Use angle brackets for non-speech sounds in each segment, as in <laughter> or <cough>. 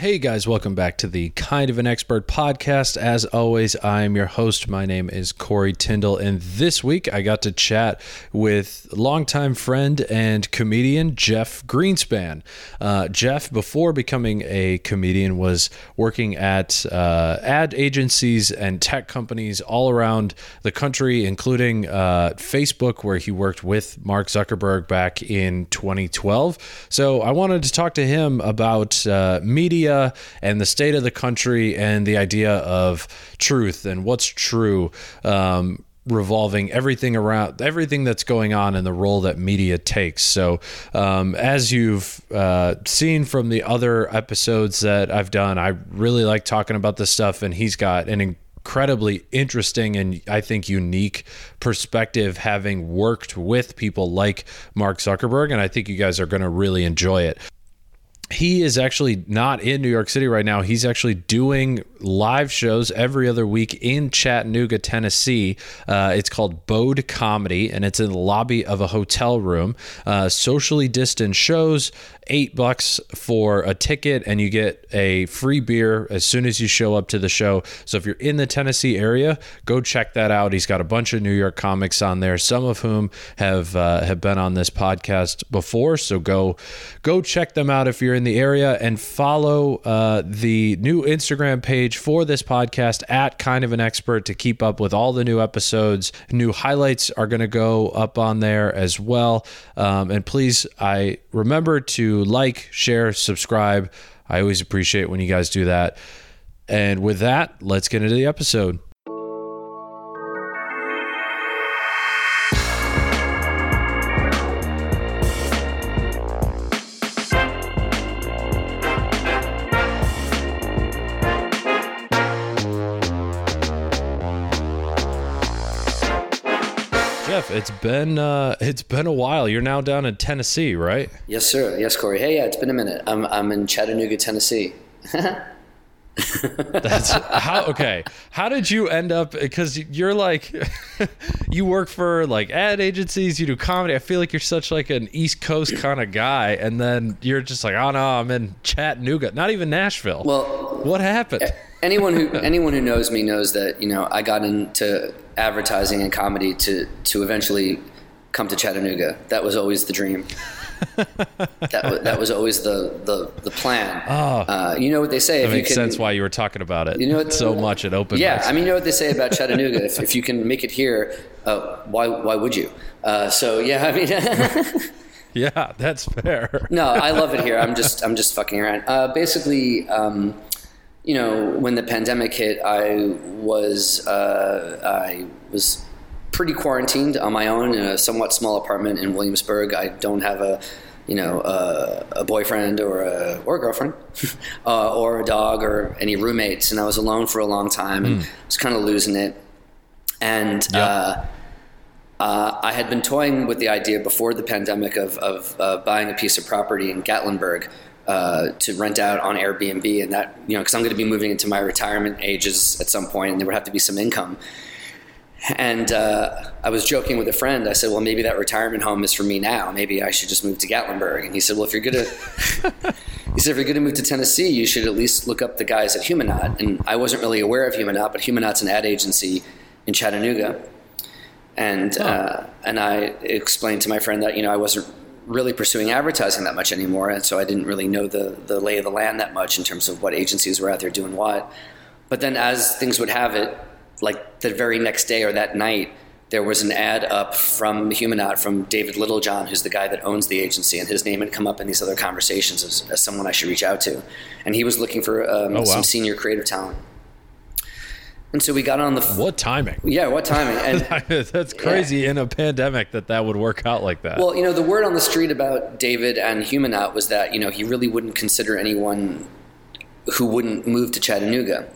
Hey guys, welcome back to the Kind of an Expert podcast. As always, I'm your host. My name is Corey Tyndall, and this week I got to chat with longtime friend and comedian Jeff Greenspan. Uh, Jeff, before becoming a comedian, was working at uh, ad agencies and tech companies all around the country, including uh, Facebook, where he worked with Mark Zuckerberg back in 2012. So I wanted to talk to him about uh, media and the state of the country and the idea of truth and what's true. Um, revolving everything around everything that's going on and the role that media takes. So, um, as you've uh, seen from the other episodes that I've done, I really like talking about this stuff, and he's got an incredibly interesting and I think unique perspective having worked with people like Mark Zuckerberg. And I think you guys are going to really enjoy it he is actually not in New York City right now. He's actually doing live shows every other week in Chattanooga, Tennessee. Uh, it's called Bode Comedy, and it's in the lobby of a hotel room. Uh, socially distant shows, eight bucks for a ticket, and you get a free beer as soon as you show up to the show. So if you're in the Tennessee area, go check that out. He's got a bunch of New York comics on there, some of whom have uh, have been on this podcast before. So go go check them out if you're in the area, and follow uh, the new Instagram page for this podcast at Kind of an Expert to keep up with all the new episodes. New highlights are going to go up on there as well. Um, and please, I remember to like, share, subscribe. I always appreciate when you guys do that. And with that, let's get into the episode. It's been uh, it's been a while. You're now down in Tennessee, right? Yes, sir. Yes, Corey. Hey, yeah, it's been a minute. I'm I'm in Chattanooga, Tennessee. <laughs> That's how okay. How did you end up? Because you're like, <laughs> you work for like ad agencies, you do comedy. I feel like you're such like an East Coast kind of guy, and then you're just like, oh no, I'm in Chattanooga, not even Nashville. Well, what happened? Anyone who <laughs> anyone who knows me knows that you know I got into advertising and comedy to to eventually come to Chattanooga. That was always the dream. <laughs> that, was, that was always the, the, the plan. Oh, uh, you know what they say. That makes can, sense why you were talking about it. You know what, so much at open. Yeah, I mean, you know what they say about Chattanooga. if, if you can make it here, uh, why why would you? Uh, so yeah, I mean. <laughs> yeah, that's fair. no, I love it here. I'm just I'm just fucking around. Uh, basically. Um, you know, when the pandemic hit, I was uh, I was pretty quarantined on my own in a somewhat small apartment in Williamsburg. I don't have a you know a, a boyfriend or a or a girlfriend <laughs> uh, or a dog or any roommates, and I was alone for a long time and mm. was kind of losing it. And uh, uh, I had been toying with the idea before the pandemic of, of uh, buying a piece of property in Gatlinburg uh, to rent out on Airbnb, and that you know because I'm going to be moving into my retirement ages at some point, and there would have to be some income. And uh, I was joking with a friend. I said, "Well, maybe that retirement home is for me now. Maybe I should just move to Gatlinburg." And he said, "Well, if you're gonna," <laughs> he said, "If you're gonna move to Tennessee, you should at least look up the guys at Humanaut." And I wasn't really aware of Humanaut, but Humanaut's an ad agency in Chattanooga. And oh. uh, and I explained to my friend that you know I wasn't really pursuing advertising that much anymore, and so I didn't really know the the lay of the land that much in terms of what agencies were out there doing what. But then, as things would have it, like the very next day or that night, there was an ad up from Humanaut from David Littlejohn, who's the guy that owns the agency, and his name had come up in these other conversations as, as someone I should reach out to, and he was looking for um, oh, wow. some senior creative talent. And so we got on the. F- what timing? Yeah, what timing? <laughs> And that's crazy yeah. in a pandemic that that would work out like that. Well, you know, the word on the street about David and Humanaut was that you know he really wouldn't consider anyone who wouldn't move to Chattanooga.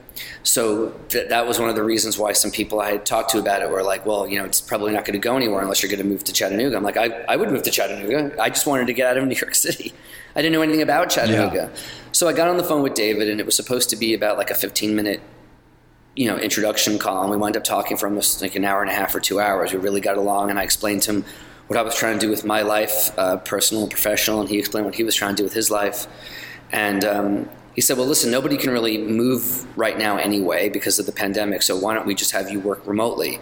So th- that was one of the reasons why some people I had talked to about it were like, well, you know, it's probably not going to go anywhere unless you're going to move to Chattanooga. I'm like, I, I would move to Chattanooga. I just wanted to get out of <laughs> New York City. I didn't know anything about Chattanooga. Yeah. So I got on the phone with David, and it was supposed to be about like a 15 minute you know introduction call and we wound up talking for almost like an hour and a half or two hours we really got along and i explained to him what i was trying to do with my life uh, personal and professional and he explained what he was trying to do with his life and um, he said, "Well, listen, nobody can really move right now anyway because of the pandemic. So why don't we just have you work remotely?"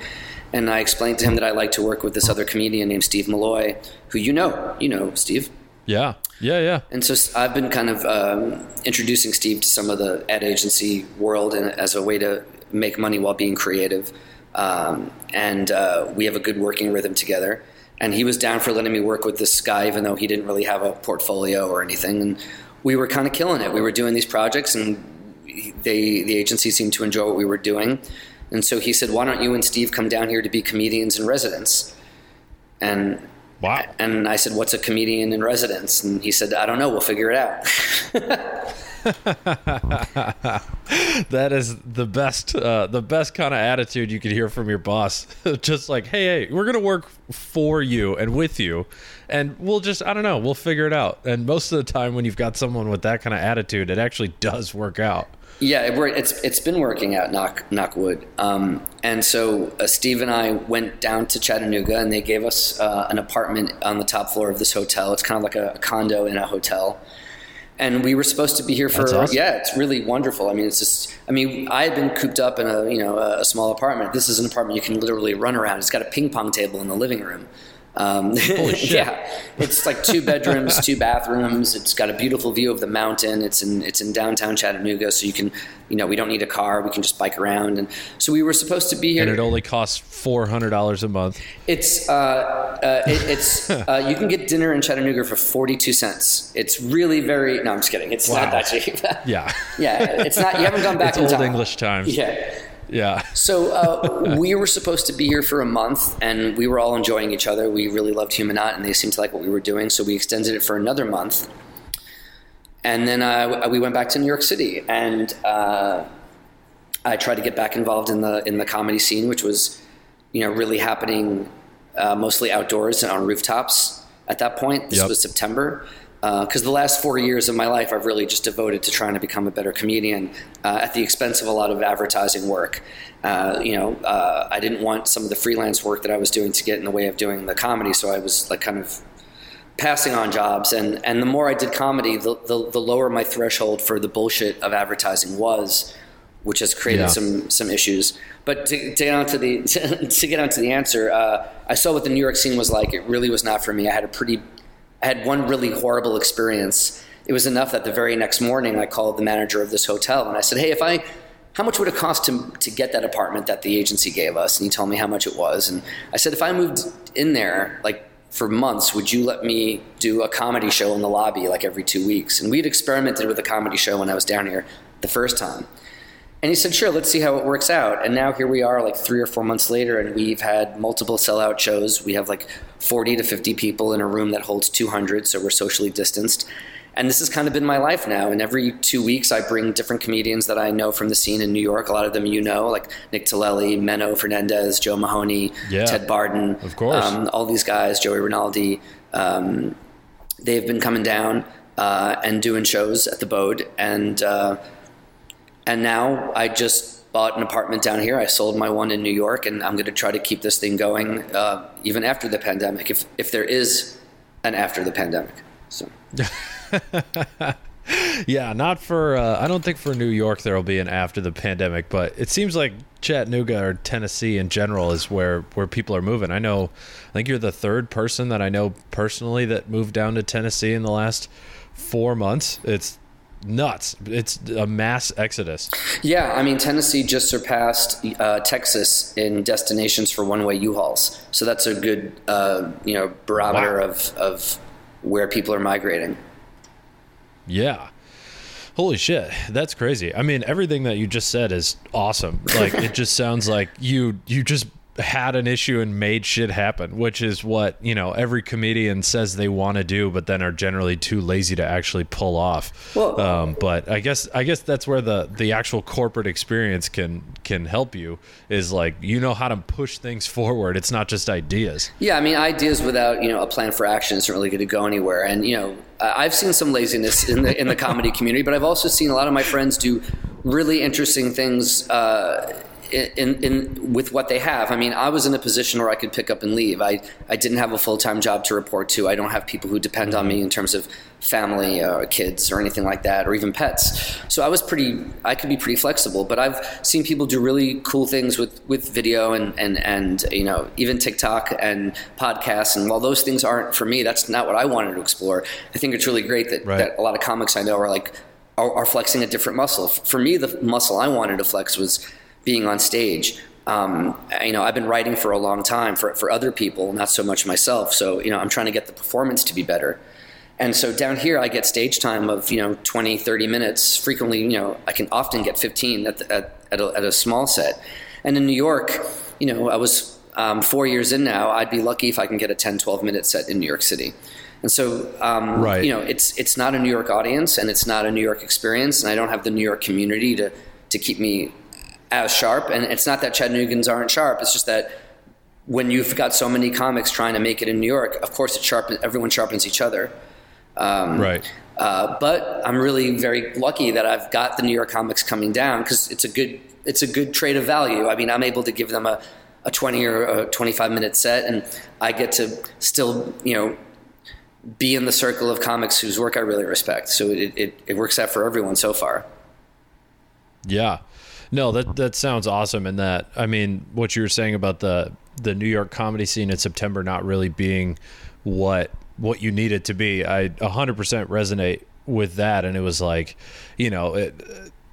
And I explained to him that I like to work with this other comedian named Steve Malloy, who you know, you know, Steve. Yeah, yeah, yeah. And so I've been kind of um, introducing Steve to some of the ad agency world and as a way to make money while being creative. Um, and uh, we have a good working rhythm together. And he was down for letting me work with this guy, even though he didn't really have a portfolio or anything. And we were kind of killing it. We were doing these projects, and they the agency seemed to enjoy what we were doing. And so he said, "Why don't you and Steve come down here to be comedians in residence?" And Wow. and I said, "What's a comedian in residence?" And he said, "I don't know. We'll figure it out." <laughs> <laughs> that is the best uh, the best kind of attitude you could hear from your boss <laughs> just like hey hey we're gonna work for you and with you and we'll just i don't know we'll figure it out and most of the time when you've got someone with that kind of attitude it actually does work out Yeah, it, worked- it's it's been working out. Knock knock wood. Um, and so uh, Steve and I went down to Chattanooga, and they gave us uh, an apartment on the top floor of this hotel. It's kind of like a condo in a hotel. And we were supposed to be here for awesome. yeah, it's really wonderful. I mean, it's just I mean, I had been cooped up in a you know a small apartment. This is an apartment you can literally run around. It's got a ping pong table in the living room. Um, <laughs> yeah, it's like two bedrooms, two bathrooms. It's got a beautiful view of the mountain. It's in it's in downtown Chattanooga, so you can, you know, we don't need a car. We can just bike around. And so we were supposed to be here. and it only costs $400 a month It's uh, uh, it, it's <laughs> uh, you can get dinner in Chattanooga for forty two cents. It's really very. No, I'm just kidding. It's Wow. not that cheap. <laughs> yeah yeah, it's not. You haven't gone back it's in old time. english times Yeah. Yeah So uh, we were supposed to be here for a month, and we were all enjoying each other. We really loved Humanaut, and they seemed to like what we were doing. So we extended it for another month, and then uh, we went back to New York City, and uh, I tried to get back involved in the in the comedy scene, which was, you know, really happening uh, mostly outdoors and on rooftops at that point. This Yep. was September. Because the last four years of my life, I've really just devoted to trying to become a better comedian uh, at the expense of a lot of advertising work. Uh, you know, uh, I didn't want some of the freelance work that I was doing to get in the way of doing the comedy, so I was like kind of passing on jobs and and the more I did comedy the, the, the lower my threshold for the bullshit of advertising was which has created Yeah. some some issues but to, to get onto the <laughs> to, get onto the answer uh, I saw what the New York scene was like it really was not for me I had a pretty I had one really horrible experience it was enough that the very next morning I called the manager of this hotel and I said hey if I how much would it cost to, to get that apartment that the agency gave us? And he told me how much it was. And I said, if I moved in there, like for months, would you let me do a comedy show in the lobby like every two weeks? And we'd experimented with a comedy show when I was down here the first time. And he said, sure, let's see how it works out. And now here we are, like three or four months later, and we've had multiple sellout shows. We have like 40 to 50 people in a room that holds 200, so we're socially distanced. And this has kind of been my life now. And every two weeks, I bring different comedians that I know from the scene in New York. A lot of them you know, like Nick Tillelli, Menno Fernandez, Joe Mahoney, Yeah. Ted Barden. Of course. Um, all these guys, Joey Rinaldi. Um, they've been coming down uh, and doing shows at the Bode. And, uh, and now I just bought an apartment down here. I sold my one in New York, and I'm going to try to keep this thing going uh, even after the pandemic, if, if there is an after the pandemic. So. <laughs> Yeah, not for. Uh, I don't think for New York there will be an after the pandemic, but it seems like Chattanooga or Tennessee in general is where where people are moving. I know. I think you're the third person that I know personally that moved down to Tennessee in the last four months. It's nuts. It's a mass exodus. Yeah, I mean, Tennessee just surpassed uh, Texas in destinations for one-way U-Hauls, so that's a good, uh, you know, barometer Wow. of of where people are migrating. Yeah. Holy shit, that's crazy. I mean, everything that you just said is awesome. Like it <laughs> just sounds like you you just had an issue and made shit happen, which is what, you know, every comedian says they want to do but then are generally too lazy to actually pull off. Well- um, but I guess I guess that's where the the actual corporate experience can can help you is like you know how to push things forward. It's not just ideas. Yeah, I mean, ideas without you know a plan for action isn't really going to go anywhere. And you know, I've seen some laziness in the in the comedy community, but I've also seen a lot of my friends do really interesting things uh, in, in with what they have. I mean, I was in a position where I could pick up and leave. I, I didn't have a full time job to report to. I don't have people who depend on me in terms of family or kids or anything like that, or even pets. So I was pretty. I could be pretty flexible. But I've seen people do really cool things with with video and and and you know even TikTok and podcasts. And while those things aren't for me, that's not what I wanted to explore. I think it's really great that, Right. that a lot of comics I know are like are, are flexing a different muscle. For me, the muscle I wanted to flex was being on stage. Um, you know, I've been writing for a long time for, for other people, not so much myself. So, you know, I'm trying to get the performance to be better. And so down here, I get stage time of, you know, 20, 30 minutes. Frequently, you know, I can often get 15 at, the, at, at, a, at a small set. And in New York, you know, I was um, four years in now. I'd be lucky if I can get a 10, 12 minute set in New York City. And so, um, Right. you know, it's it's not a New York audience and it's not a New York experience, and I don't have the New York community to to keep me as sharp. And it's not that Chattanoogan's aren't sharp; it's just that when you've got so many comics trying to make it in New York, of course, it sharpens everyone sharpens each other. right. Uh, but I'm really very lucky that I've got the New York comics coming down because it's a good it's a good trade of value. I mean, I'm able to give them a, a 20 or a 25 minute set, and I get to still you know be in the circle of comics whose work I really respect. So it, it, it works out for everyone so far. Yeah. No, that that sounds awesome. And that I mean, what you were saying about the the New York comedy scene in September not really being what what you need it to be, I 100% resonate with that. And it was like, you know, it,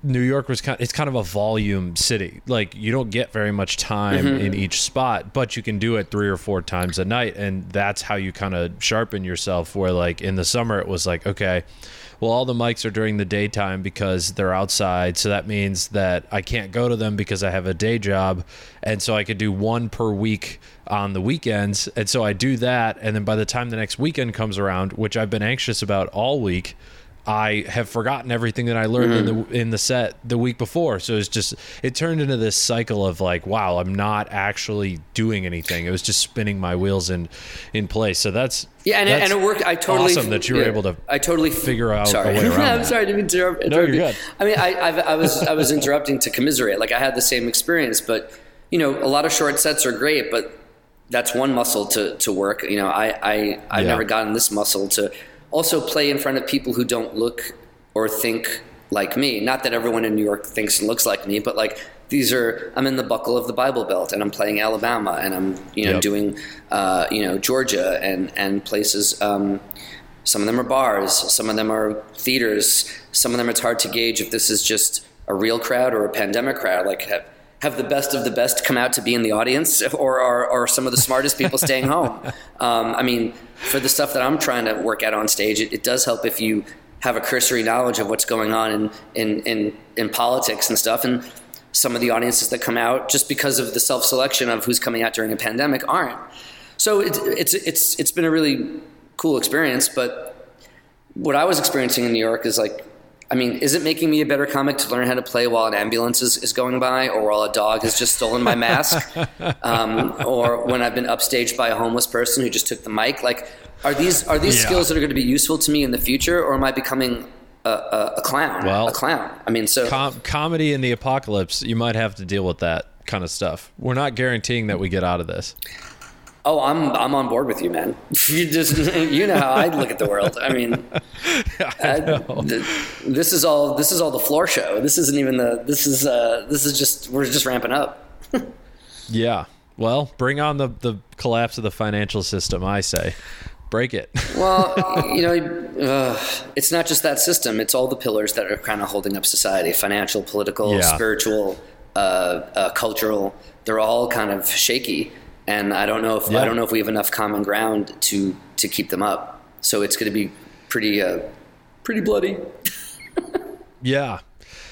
New York was kind. It's kind of a volume city. Like you don't get very much time mm-hmm. in each spot, but you can do it three or four times a night, and that's how you kind of sharpen yourself. Where like in the summer, it was like, okay, well, all the mics are during the daytime because they're outside, so that means that I can't go to them because I have a day job, and so I could do one per week on the weekends, and so I do that, and then by the time the next weekend comes around, which I've been anxious about all week. I have forgotten everything that I learned in the mm-hmm. in the set the week before. So it's just it turned into this cycle of like, wow, I'm not actually doing anything. It was just spinning my wheels in in place. So that's Yeah, and, it, that's and it worked. I totally awesome that you were yeah, able to I totally figure out a sorry. way <laughs> around I'm that. sorry to interrupt. No, you're good. I mean, I, I've, I was I was interrupting to commiserate. Like I had the same experience, but you know, a lot of short sets are great, but that's one muscle to to work. You know, I I I've Yeah. never gotten this muscle to also play in front of people who don't look or think like me. Not that everyone in New York thinks and looks like me, but like these are I'm in the buckle of the Bible Belt and I'm playing Alabama and I'm you know Yep. doing uh, you know Georgia and and places. Um, some of them are bars, some of them are theaters, some of them it's hard to gauge if this is just a real crowd or a pandemic crowd. Like have, the best of the best come out to be in the audience, <laughs> or are, are some of the smartest people staying <laughs> home? Um, I mean, for the stuff that I'm trying to work out on stage, it, it does help if you have a cursory knowledge of what's going on in, in, in, in politics and stuff. And some of the audiences that come out, just because of the self selection of who's coming out during a pandemic, aren't. So it, it's it's it's been a really cool experience. But what I was experiencing in New York is like, I mean, is it making me a better comic to learn how to play while an ambulance is, is going by, or while a dog has just stolen my mask, <laughs> um, or when I've been upstaged by a homeless person who just took the mic? Like, are these are these Yeah. skills that are going to be useful to me in the future, or am I becoming a, a, a clown? Well, a clown. I mean, so Com- comedy in the apocalypse, you might have to deal with that kind of stuff. We're not guaranteeing that we get out of this. Oh, I'm I'm on board with you, man. <laughs> You just you know how I look at the world. I mean, <laughs> I- th- this is all this is all the floor show. This isn't even the this is uh this is just we're just ramping up. <laughs> Yeah. Well, bring on the the collapse of the financial system. I say, break it. Well, you know, uh, it's not just that system. It's all the pillars that are kind of holding up society: financial, political, Yeah. spiritual, uh, uh, cultural. They're all kind of shaky, and I don't know if Yeah. I don't know if we have enough common ground to to keep them up. So it's going to be pretty uh, pretty bloody. <laughs> Yeah.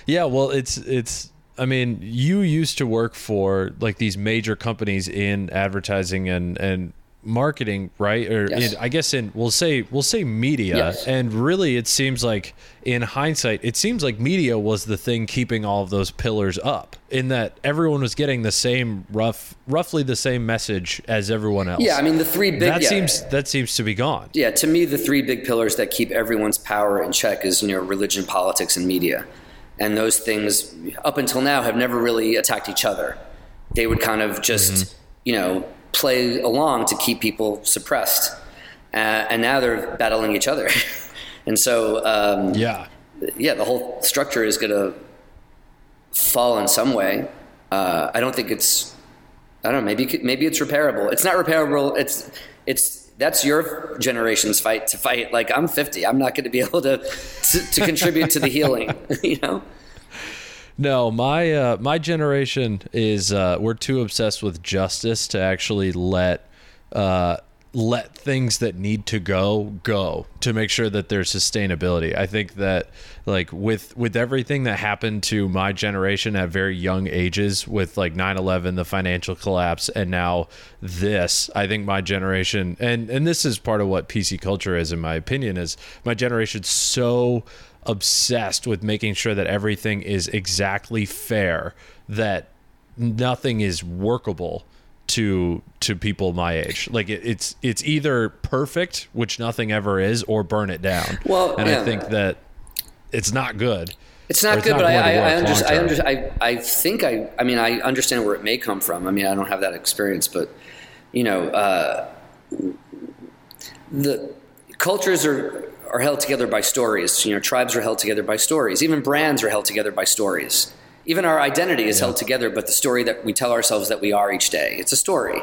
Yeah, well, it's it's I mean, you used to work for like these major companies in advertising and and marketing, right? Or Yes. in, I guess in we'll say we'll say media. Yes. And really it seems like in hindsight, it seems like media was the thing keeping all of those pillars up in that everyone was getting the same rough roughly the same message as everyone else. Yeah, I mean the three big. that yeah. seems that seems to be gone. Yeah, to me, the three big pillars that keep everyone's power in check is you know religion, politics, and media. and those things up until now have never really attacked each other. They would kind of just mm-hmm. you know play along to keep people suppressed, uh, and now they're battling each other, <laughs> and so um, yeah, yeah, the whole structure is going to fall in some way. Uh, I don't think it's. I don't know. Maybe maybe it's repairable. It's not repairable. It's it's that's your generation's fight to fight. Like I'm 50, I'm not going to be able to, to, to contribute to the healing. <laughs> you know. No, my uh, my generation is uh, we're too obsessed with justice to actually let uh, let things that need to go go to make sure that there's sustainability. I think that like with with everything that happened to my generation at very young ages with like 9/11 the financial collapse and now this, I think my generation and and this is part of what PC culture is in my opinion is my generation's so obsessed with making sure that everything is exactly fair that nothing is workable to to people my age. Like it, it's it's either perfect, which nothing ever is, or burn it down. Well, and yeah. I think that it's not good. It's not good, not but I, I, I, under, I, under, I, I think I, I mean, I understand where it may come from. I mean, I don't have that experience, but you know, uh, the cultures are are held together by stories. You know, tribes are held together by stories. Even brands are held together by stories. Even our identity is yeah. held together, but the story that we tell ourselves that we are each day. It's a story.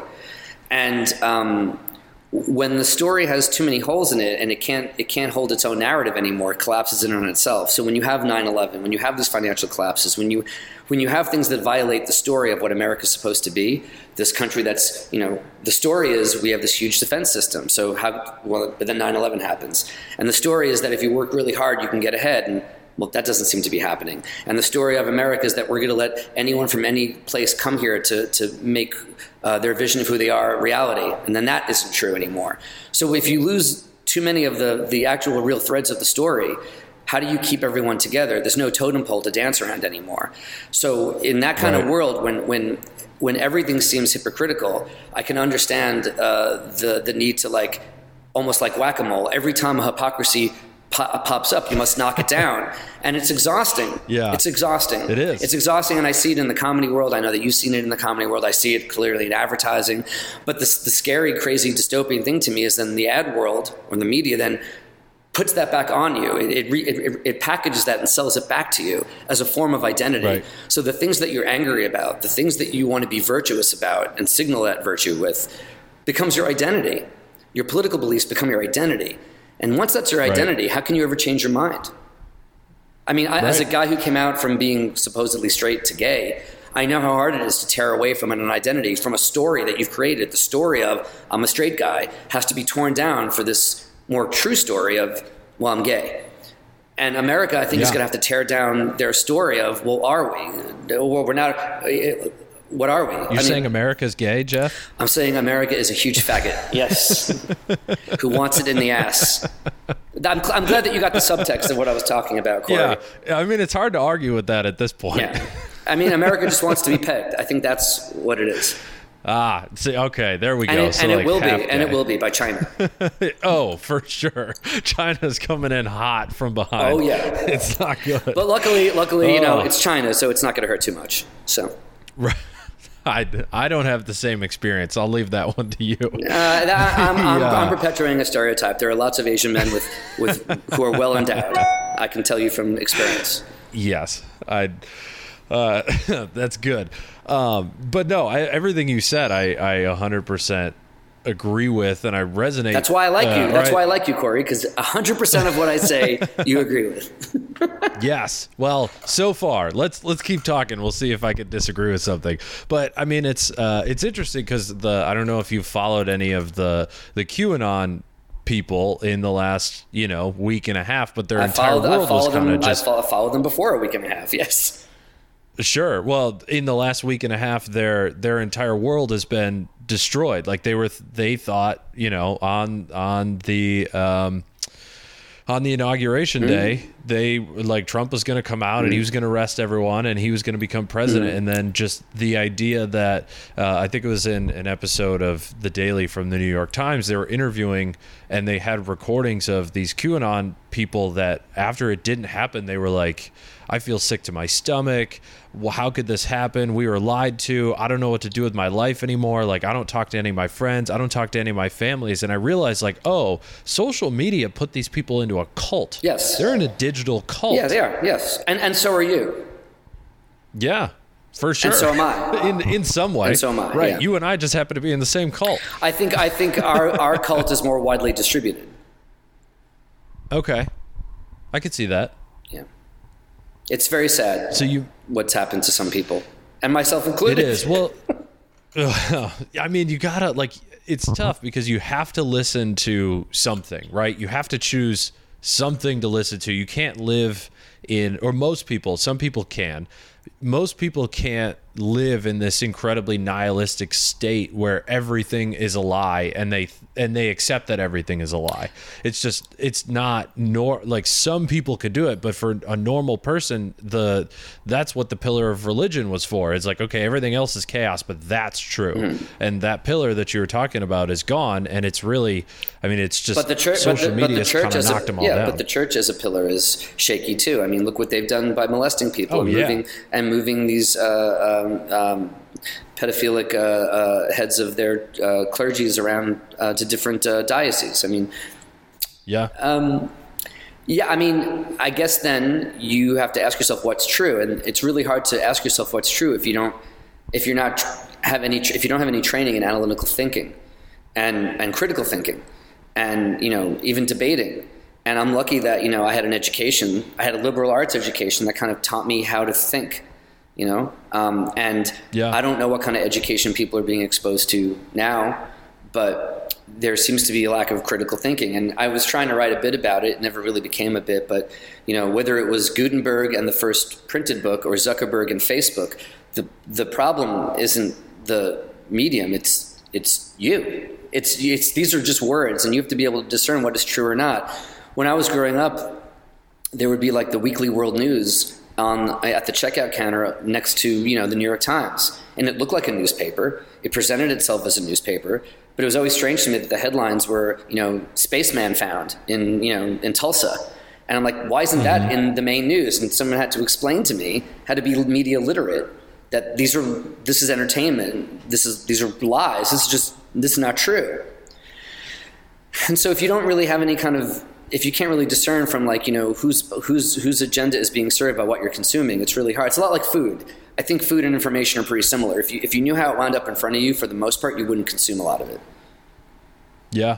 And um, when the story has too many holes in it and it can't it can't hold its own narrative anymore, it collapses in on itself. So when you have 9/11, when you have these financial collapses, when you when you have things that violate the story of what America's supposed to be, this country that's you know the story is we have this huge defense system. So how well then 9/11 happens, and the story is that if you work really hard, you can get ahead and well, that doesn't seem to be happening. And the story of America is that we're going to let anyone from any place come here to, to make uh, their vision of who they are reality. And then that isn't true anymore. So if you lose too many of the, the actual real threads of the story, how do you keep everyone together? There's no totem pole to dance around anymore. So in that kind right. of world, when, when, when everything seems hypocritical, I can understand uh, the, the need to like, almost like whack-a-mole. Every time a hypocrisy pops up, you must knock it down. And it's exhausting. Yeah. It's exhausting. It is. It's exhausting. And I see it in the comedy world. I know that you've seen it in the comedy world. I see it clearly in advertising. But the, the scary, crazy, dystopian thing to me is then the ad world or the media then puts that back on you. It, it, it, it, packages that and sells it back to you as a form of identity. Right. So the things that you're angry about, the things that you want to be virtuous about and signal that virtue with, becomes your identity. Your political beliefs become your identity. And once that's your identity, right. how can you ever change your mind? I mean, I, right. as a guy who came out from being supposedly straight to gay, I know how hard it is to tear away from an identity, from a story that you've created. The story of I'm a straight guy has to be torn down for this more true story of, well, I'm gay. And America, I think, yeah. is going to have to tear down their story of, well, are we? Well, we're not uh, what are we? You're I saying mean, America's gay, Jeff? I'm saying America is a huge faggot. <laughs> Yes. <laughs> Who wants it in the ass? I'm, I'm, glad that you got the subtext of what I was talking about, Corey. Yeah. I mean, it's hard to argue with that at this point. Yeah. I mean, America just wants to be pegged. I think that's what it is. Ah, see, okay, there we and go. It, so and like it will be, and it will be by China. <laughs> oh, for sure, China's coming in hot from behind. Oh yeah, it's not good. But luckily, luckily, oh. you know, oh. it's China, so it's not going to hurt too much. So. Right. I, I don't have the same experience. I'll leave that <laughs> one to you. Uh, I'm, I'm, yeah. I'm, perpetuating a stereotype. There are lots of Asian men with, with who are well endowed. I can tell you from experience. Yes, I. Uh, <laughs> that's good. Um, but no, I, everything you said, I, I 100% agree with and I resonate. That's why I like uh, you. That's right? why I like you, Corey, because 100% of what I say <laughs> you agree with. <laughs> yes. Well, so far, let's let's keep talking. We'll see if I could disagree with something. But I mean, it's uh, it's interesting because the I don't know if you've followed any of the the QAnon people in the last you know week and a half, but their I entire followed, world was kind of just. I followed them before a week and a half. <laughs> Yes. Sure. Well, in the last week and a half, their their entire world has been destroyed. Like they were, they thought, you know, on on the um, on the inauguration mm-hmm. day, they like Trump was going to come out mm-hmm. and he mm. was going to arrest everyone and he was going to become president. Mm-hmm. And then just the idea that uh, I think it was in an episode of The Daily from the New York Times, they were interviewing and they had recordings of these QAnon people that after it didn't happen, they were like, I feel sick to my stomach. Well, how could this happen? We were lied to. I don't know what to do with my life anymore. Like, I don't talk to any of my friends. I don't talk to any of my families. And I realized, like, oh, social media put these people into a cult. Yes. They're in a digital cult. Yeah, they are. Yes. And, and so are you. Yeah. For sure. so am I. <laughs> In in some way. And so am I, Right. yeah. You and I just happen to be in the same cult. I think, I think our, <laughs> our cult is more widely distributed. Okay. I could see that. Yeah. It's very sad So you what's happened to some people, and myself included. It is. Well, <laughs> I mean, you gotta like. It's uh-huh. tough because you have to listen to something, right? You have to choose something to listen to. You can't live in, or most people. Some people can. Most people can't live in this incredibly nihilistic state where everything is a lie and they and they accept that everything is a lie. It's just it's not nor like some people could do it, but for a normal person, the that's what the pillar of religion was for. It's like okay, everything else is chaos, but that's true. Mm-hmm. And that pillar that you were talking about is gone and it's really I mean it's just But the church, but social the, but the church kind of knocked a, them all yeah, down. but the church as a pillar is shaky too. I mean, look what they've done by molesting people Oh, and yeah. moving and moving these uh, um, um, pedophilic uh, uh, heads of their uh, clergies around uh, to different uh, dioceses. I mean, yeah. um, yeah, I mean, I guess then you have to ask yourself what's true, and it's really hard to ask yourself what's true if you don't, if you're not have any, if you don't have any training in analytical thinking, and and critical thinking, and you know even debating. And I'm lucky that you know I had an education, I had a liberal arts education that kind of taught me how to think, you know. Um, and Yeah. I don't know what kind of education people are being exposed to now, but there seems to be a lack of critical thinking. And I was trying to write a bit about it. It never really became a bit, but you know, whether it was Gutenberg and the first printed book or Zuckerberg and Facebook, the the problem isn't the medium. It's it's you. It's it's these are just words, and you have to be able to discern what is true or not. When I was growing up, there would be like the weekly world news on uh, at the checkout counter next to you know the New York Times, and it looked like a newspaper. It presented itself as a newspaper, but it was always strange to me that the headlines were you know spaceman found in you know in Tulsa, and I'm like, why isn't that mm-hmm. in the main news? And someone had to explain to me how to be media literate that these are this is entertainment. This is these are lies. This is just this is not true. And so if you don't really have any kind of if you can't really discern from like you know whose whose whose agenda is being served by what you're consuming, it's really hard. It's a lot like food. I think food and information are pretty similar. If you if you knew how it wound up in front of you, for the most part, you wouldn't consume a lot of it. Yeah.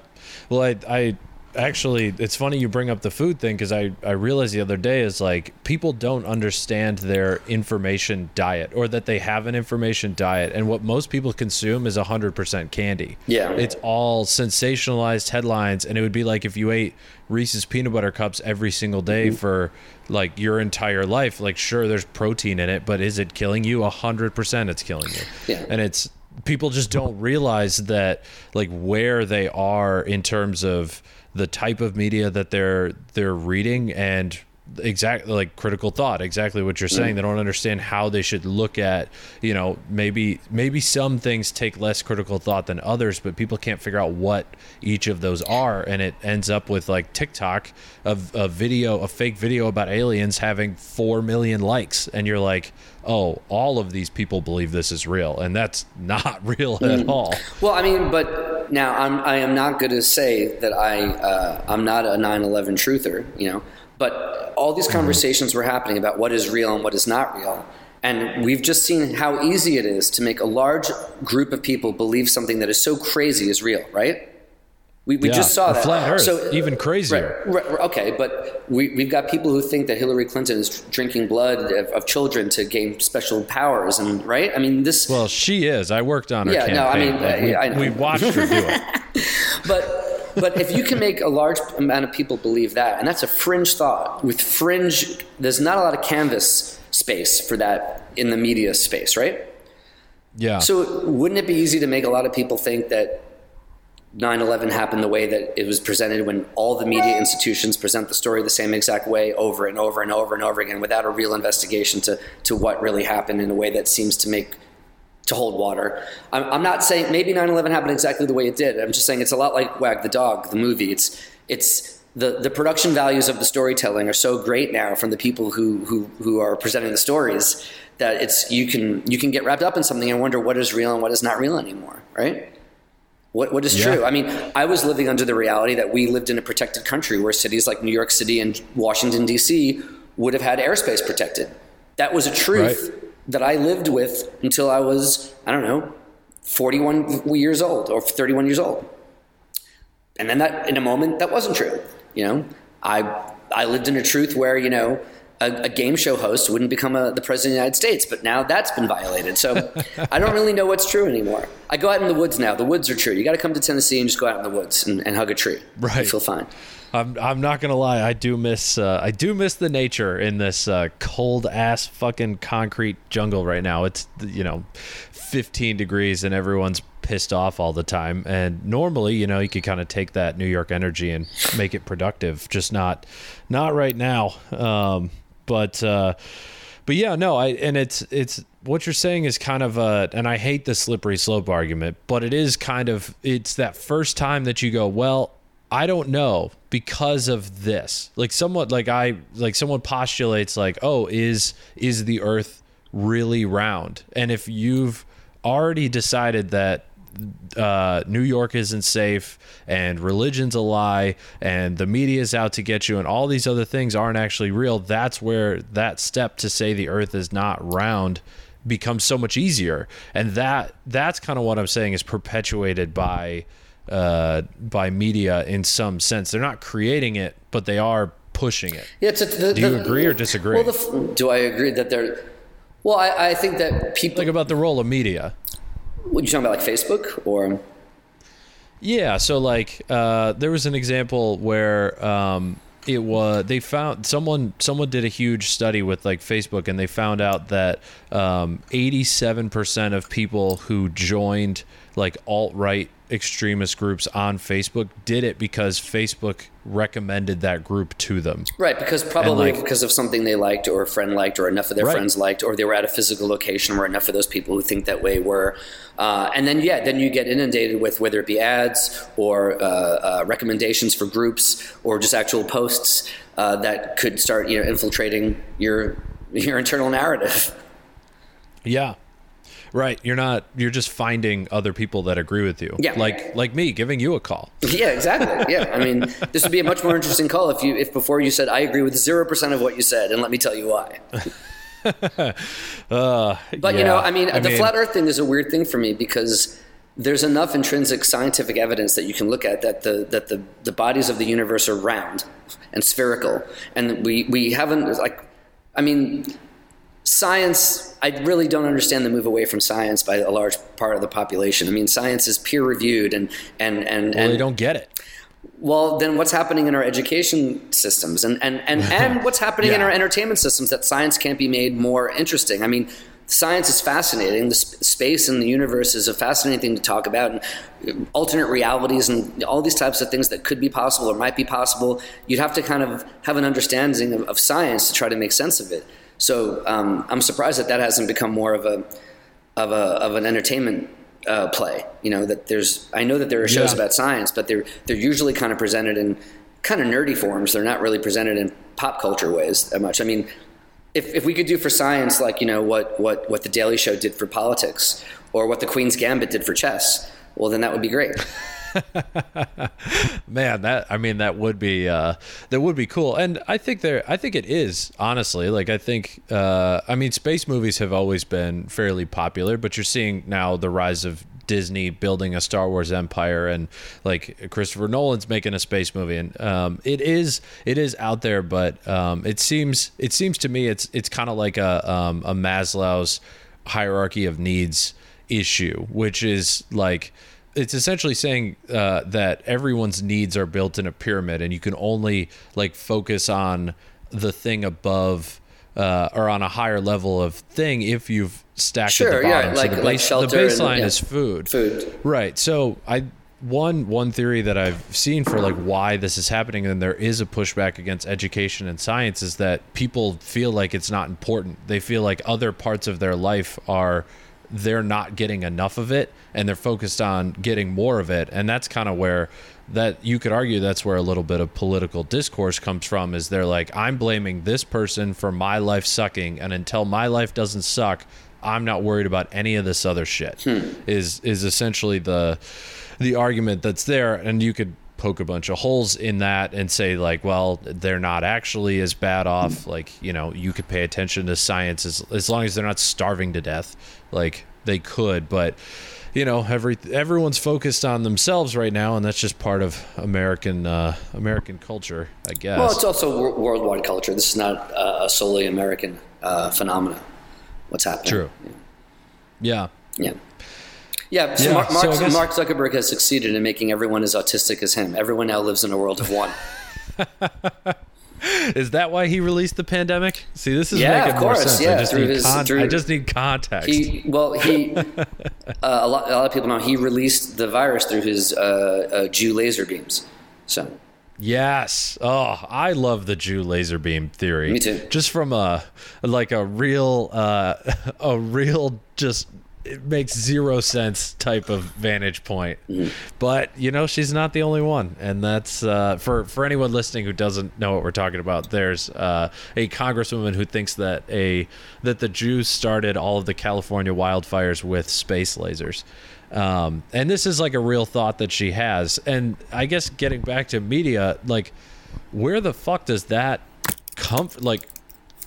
Well, I, I actually, it's funny you bring up the food thing because I, I realized the other day is like people don't understand their information diet or that they have an information diet. And what most people consume is 100% candy. Yeah. It's all sensationalized headlines. And it would be like if you ate Reese's peanut butter cups every single day mm-hmm. for like your entire life. Like, sure, there's protein in it, but is it killing you? 100% it's killing you. Yeah. And it's, people just don't realize that like where they are in terms of the type of media that they're they're reading and exactly like critical thought exactly what you're saying. Mm. They don't understand how they should look at you know maybe maybe some things take less critical thought than others but people can't figure out what each of those are. And it ends up with like tiktok of a video a fake video about aliens having 4 million likes. And you're like oh all of these people believe this is real. And that's not <laughs> real at mm. all. Well, I mean, but now I'm I am not going to say that I uh, I'm not a 9/11 truther, you know. But all these conversations were happening about what is real and what is not real, and we've just seen how easy it is to make a large group of people believe something that is so crazy is real, right? We, we Yeah, just saw that. flat Earth, So even crazier. Right, right, okay, but we, we've got people who think that Hillary Clinton is drinking blood of, of children to gain special powers, and right? I mean, this. Well, she is. I worked on her Yeah, campaign. no, I mean, Like, we, I- we watched her do it. <laughs> But but if you can make a large amount of people believe that, and that's a fringe thought with fringe, there's not a lot of canvas space for that in the media space, right? Yeah. So wouldn't it be easy to make a lot of people think that 9/11 happened the way that it was presented when all the media institutions present the story the same exact way over and over and over and over again without a real investigation to to what really happened in a way that seems to make to hold water. I'm, I'm not saying maybe 9/11 happened exactly the way it did. I'm just saying it's a lot like Wag the Dog, the movie. It's it's the, the production values of the storytelling are so great now from the people who, who, who are presenting the stories that it's you can you can get wrapped up in something and wonder what is real and what is not real anymore, right? What what is Yeah. true? I mean, I was living under the reality that we lived in a protected country where cities like New York City and Washington D.C. would have had airspace protected. That was a truth Right. that I lived with until I was I don't know, 41 years old or 31 years old. And then that in a moment that wasn't true. You know, I I lived in a truth where you know a, a game show host wouldn't become a, the president of the United States, but now that's been violated. So <laughs> I don't really know what's true anymore. I go out in the woods now. The woods are true. You got to come to Tennessee and just go out in the woods and, and hug a tree. Right. You feel fine. I'm I'm not gonna lie. I do miss uh, I do miss the nature in this uh, cold ass fucking concrete jungle right now. It's you know, 15 degrees and everyone's pissed off all the time. And normally, you know, you could kind of take that New York energy and make it productive. Just not not right now. Um, but uh, but yeah, no, I and it's it's what you're saying is kind of a and I hate the slippery slope argument, but it is kind of it's that first time that you go, well, I don't know because of this. Like somewhat like I like someone postulates like, "Oh, is is the earth really round?" And if you've already decided that uh, New York isn't safe and religion's a lie and the media is out to get you and all these other things aren't actually real, that's where that step to say the earth is not round becomes so much easier. And that that's kind of what I'm saying is perpetuated by uh, by media in some sense. They're not creating it, but they are pushing it. Yeah, the, Do you the- agree or disagree? Well, the, do I agree that they're? Well, I, I think that people. Think about the role of media. What you talking about, like Facebook or? Yeah, so like uh, there was an example where um, it was they found someone someone did a huge study with like Facebook and they found out that um, 87% of people who joined like alt right extremist groups on Facebook did it because Facebook recommended that group to them. Right, because probably like- because of something they liked or a friend liked or enough of their Right. friends liked or they were at a physical location where enough of those people who think that way were. Uh, and then, yeah, then you get inundated with whether it be ads or uh, uh, recommendations for groups or just actual posts uh, that could start you know, infiltrating your, <laughs> your internal narrative. Yeah. Right, you're not you're just finding other people that agree with you. Yeah. Like like me giving you a call. yeah, exactly. Yeah, I mean, this would be a much more interesting call if you if before you said I agree with zero percent of what you said, and let me tell you why. <laughs> Uh, But you know, I mean, the flat Earth thing is a weird thing for me because there's enough intrinsic scientific evidence that you can look at that the that the, the bodies of the universe are round and spherical, and we we haven't like, I mean, science. I really don't understand the move away from science by a large part of the population. I mean, science is peer reviewed and and and well, and they don't get it. well, then what's happening in our education systems and, and, and, <laughs> and what's happening in our entertainment systems that science can't be made more interesting? I mean, science is fascinating. The sp- space and the universe is a fascinating thing to talk about, and uh, alternate realities and all these types of things that could be possible or might be possible. You'd have to kind of have an understanding of, of science to try to make sense of it. So um, I'm surprised that that hasn't become more of a of a of an entertainment uh, play. You know that there's I know that there are shows Yeah. about science, but they're they're usually kind of presented in kind of nerdy forms. They're not really presented in pop culture ways that much. I mean, if if we could do for science like you know what what what the Daily Show did for politics or what the Queen's Gambit did for chess, well then that would be great. <laughs> Man, that I mean that would be uh that would be cool. And I think there I think it is, honestly. Like I think uh I mean space movies have always been fairly popular, but you're seeing now the rise of Disney building a Star Wars empire and like Christopher Nolan's making a space movie and um it is it is out there but um it seems it seems to me it's it's kind of like a um a Maslow's hierarchy of needs issue, which is like it's essentially saying uh, that everyone's needs are built in a pyramid, and you can only like focus on the thing above uh, or on a higher level of thing if you've stacked Sure, at the yeah, bottom. like- so the, like the shelter and- baseline yeah. is food. Food. Right. So I one one theory that I've seen for like why this is happening and there is a pushback against education and science is that people feel like it's not important. They feel like other parts of their life are they're not getting enough of it and they're focused on getting more of it. And that's kind of where that you could argue that's where a little bit of political discourse comes from is they're like i'm blaming this person for my life sucking and until my life doesn't suck i'm not worried about any of this other shit. Hmm. is is essentially the the argument that's there. And you could poke a bunch of holes in that and say like well they're not actually as bad off. Like you know you could pay attention to science as, as long as they're not starving to death. Like they could but you know every everyone's focused on themselves right now and that's just part of american uh american culture i guess Well, it's also worldwide culture. This is not uh, a solely American uh, phenomena. What's happening? true yeah Yeah. Yeah, so Yeah, Mark, so guess- Mark Zuckerberg has succeeded in making everyone as autistic as him. Everyone now lives in a world of one. <laughs> <laughs> is that why he released the pandemic see this is Yeah, making of more course, sense yeah, I, just through need his- con- through- I just need context He well, he <laughs> uh, a lot a lot of people know he released the virus through his uh, uh, Jew laser beams. So Yes. Oh, I love the Jew laser beam theory. Me too. Just from a like a real uh <laughs> a real just it makes zero sense type of vantage point. Mm-hmm. But, you know, she's not the only one. And that's uh for for anyone listening who doesn't know what we're talking about, there's uh a congresswoman who thinks that a that the Jews started all of the California wildfires with space lasers. Um, and this is like a real thought that she has. And I guess getting back to media, like, where the fuck does that come? Like,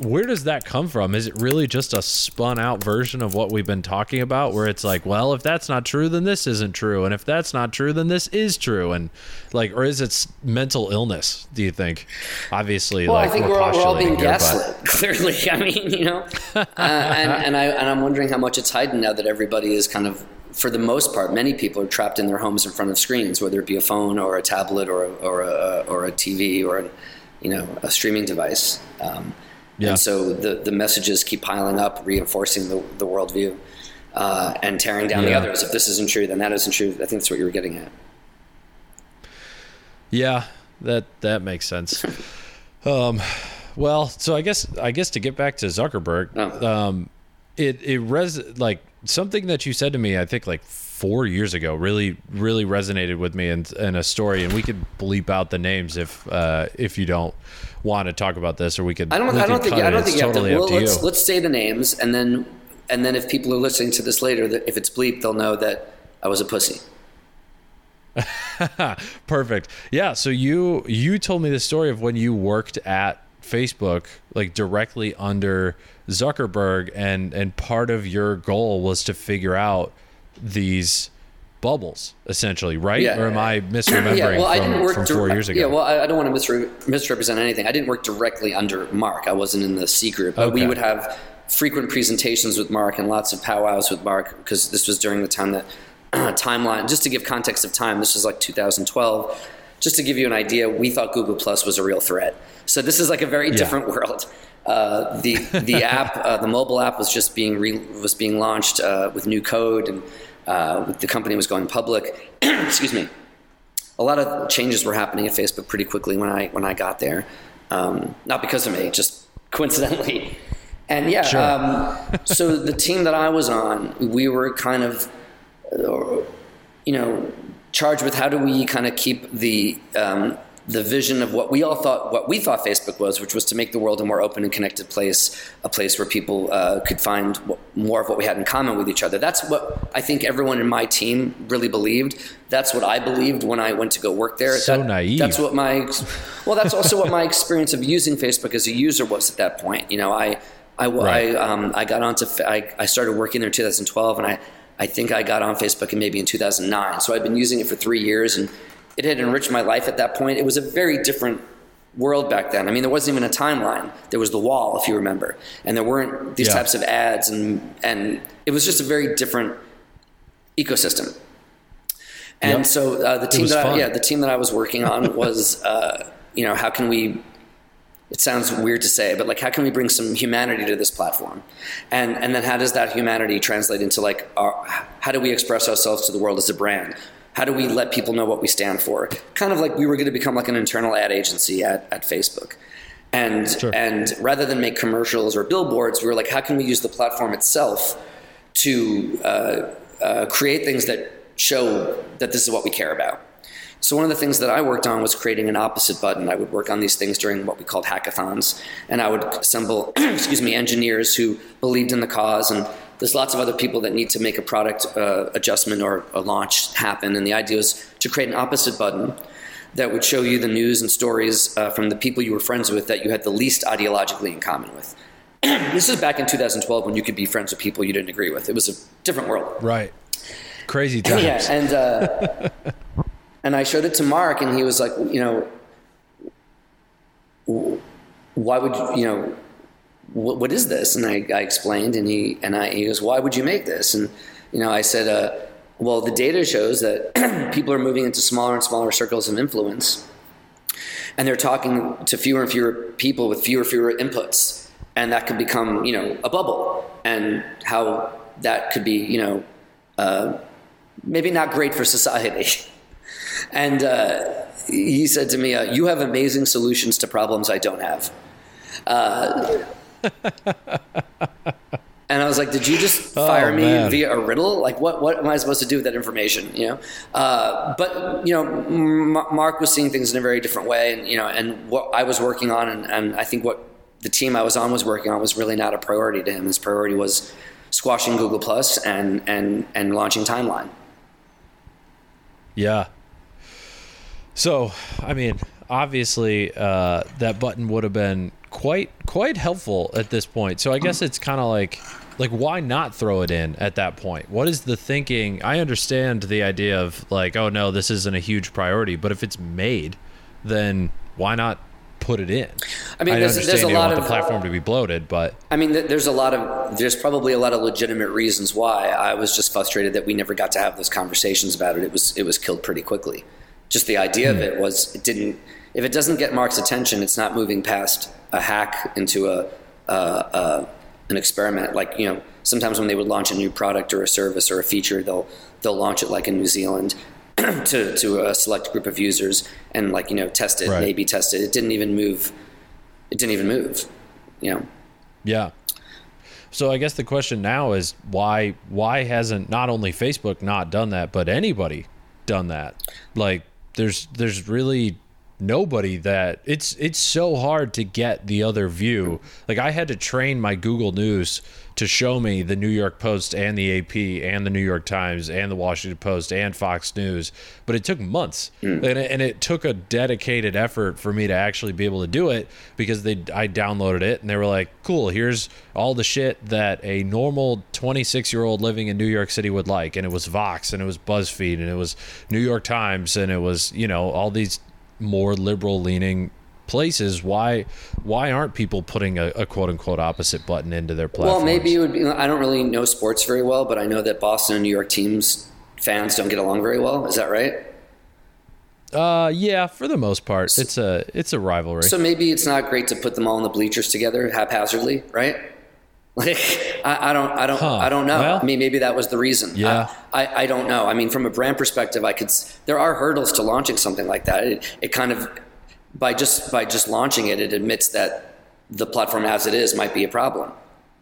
where does that come from? Is it really just a spun out version of what we've been talking about, where it's like, well, if that's not true, then this isn't true, and if that's not true, then this is true, and like, or is it mental illness? Do you think? Obviously, well, like I think we're, all- we're all being gaslit. <laughs> Clearly, I mean, you know, uh, and and I and I'm wondering how much it's heightened now that everybody is kind of. For the most part, many people are trapped in their homes in front of screens, whether it be a phone or a tablet or a, or a, or a TV or a, you know a streaming device. Um, Yeah. And so the, the messages keep piling up, reinforcing the, the worldview uh, and tearing down the others. If this isn't true, then that isn't true. I think that's what you were getting at. Yeah, that that makes sense. um, well, so I guess I guess to get back to Zuckerberg, Oh. um, it it res like something that you said to me. I think like four years ago really really resonated with me in, in a story, and we could bleep out the names if uh, if you don't want to talk about this, or we could. I don't. I don't think. I don't think you have to. Well, to let's you. let's say the names, and then and then if people are listening to this later, that if it's bleep, they'll know that I was a pussy. <laughs> Perfect. Yeah. So you you told me the story of when you worked at Facebook, like directly under Zuckerberg, and and part of your goal was to figure out these bubbles, essentially, right? Yeah. Or am I misremembering yeah. Well, I didn't work from four years ago? Yeah. Well, I, I don't want to misre- misrepresent anything. I didn't work directly under Mark. I wasn't in the C group, but we would have frequent presentations with Mark and lots of powwows with Mark because this was during the time that <clears throat> timeline. Just to give context of time, this was like 2012. Just to give you an idea, we thought Google Plus was a real threat. So this is like a very different world. Uh, the the <laughs> app, uh, the mobile app, was just being re- was being launched uh, with new code, and uh, the company was going public. <clears throat> Excuse me a lot of changes were happening at Facebook pretty quickly when I when I got there. Um, not because of me, just <laughs> coincidentally. And yeah, Sure. um, so the team that I was on, we were kind of, uh, you know, charged with how do we kind of keep the um, the vision of what we all thought what we thought Facebook was, which was to make the world a more open and connected place, a place where people uh, could find what, more of what we had in common with each other. That's what I think everyone in my team really believed. That's what I believed when I went to go work there. So That- naive. That's what my well, that's also what my <laughs> experience of using Facebook as a user was at that point. You know, I I Right. I, um, I got onto I, I started working there in 2012, and I I think I got on Facebook in maybe in 2009. So I've been using it for three years, and it had enriched my life at that point. It was a very different world back then. I mean, there wasn't even a timeline. There was the wall, if you remember, and there weren't these Yeah. types of ads, and and it was just a very different ecosystem. And Yep. so uh, the team that I, yeah the team that I was working on <laughs> was uh, you know how can we it sounds weird to say, but like, how can we bring some humanity to this platform? And and then how does that humanity translate into like, our, how do we express ourselves to the world as a brand? How do we let people know what we stand for? Kind of like we were going to become like an internal ad agency at, at Facebook. And Sure. and rather than make commercials or billboards, we were like, how can we use the platform itself to uh, uh, create things that show that this is what we care about. So one of the things that I worked on was creating an opposite button. I would work on these things during what we called hackathons, and I would assemble, <clears throat> excuse me, engineers who believed in the cause. And there's lots of other people that need to make a product uh, adjustment or a launch happen. And the idea was to create an opposite button that would show you the news and stories uh, from the people you were friends with that you had the least ideologically in common with. <clears throat> this is back in 2012 when you could be friends with people you didn't agree with. It was a different world. Right. Crazy <laughs> times. yeah, and uh, <laughs> and I showed it to Mark, and he was like, you know, why would you, you know, what, what is this? And I, I, explained, and he and I he goes, why would you make this? And you know, I said, uh, well, the data shows that <clears throat> people are moving into smaller and smaller circles of influence, and they're talking to fewer and fewer people with fewer and fewer inputs, and that could become, you know, a bubble, and how that could be, you know, uh, maybe not great for society. <laughs> and uh, he said to me, uh, "You have amazing solutions to problems I don't have." Uh, <laughs> and I was like, "Did you just oh, fire oh, me man. via a riddle? Like, what what am I supposed to do with that information?" You know. Uh, but you know, M- Mark was seeing things in a very different way, and you know, and what I was working on, and, and I think what the team I was on was working on was really not a priority to him. His priority was squashing Google Plus and and and launching Timeline. Yeah. So, I mean, obviously, uh, that button would have been quite quite helpful at this point. So I guess it's kind of like like why not throw it in at that point? What is the thinking? I understand the idea of like, oh no, this isn't a huge priority, but if it's made, then why not put it in? I mean, I there's, understand there's a you lot want of the platform to be bloated, but I mean, there's a lot of there's probably a lot of legitimate reasons why. I was just frustrated that we never got to have those conversations about it. It was it was killed pretty quickly. Just the idea mm. of hmm. it was it didn't. If it doesn't get Mark's attention, it's not moving past a hack into a, an experiment. Like you know, sometimes when they would launch a new product or a service or a feature, they'll they'll launch it like in New Zealand <clears throat> to to a select group of users and like you know test it, right. maybe test it. It didn't even move. It didn't even move. You know. Yeah. So I guess the question now is why why hasn't not only Facebook not done that, but anybody done that? Like there's there's really nobody that it's it's so hard to get the other view. Like I had to train my Google News to show me the New York Post and the AP and the New York Times and the Washington Post and Fox News, but it took months mm. and, it, and it took a dedicated effort for me to actually be able to do it because they I downloaded it and they were like, "Cool, here's all the shit that a normal 26 year old living in New York City would like," and it was Vox and it was BuzzFeed and it was New York Times and it was you know all these more liberal leaning places why why aren't people putting a, a, quote unquote opposite button into their platform well maybe it would be i don't really know sports very well but i know that boston and new york teams fans don't get along very well. Is that right? Uh yeah for the most part. It's a it's a rivalry. So maybe it's not great to put them all in the bleachers together haphazardly right like I, I, don't I don't huh. I don't know. Well, I mean maybe that was the reason. Yeah. I, I, I, don't know. I mean from a brand perspective I could there are hurdles to launching something like that. It, it kind of by just by just launching it it admits that the platform as it is might be a problem.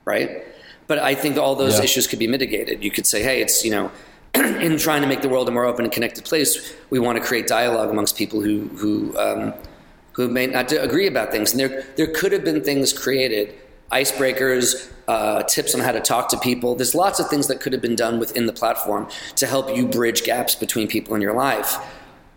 Right? But I think all those yeah. issues could be mitigated. You could say, hey, it's you know, <clears throat> in trying to make the world a more open and connected place, we want to create dialogue amongst people who who um, who may not agree about things. And there there could have been things created icebreakers, uh, tips on how to talk to people. There's lots of things that could have been done within the platform to help you bridge gaps between people in your life.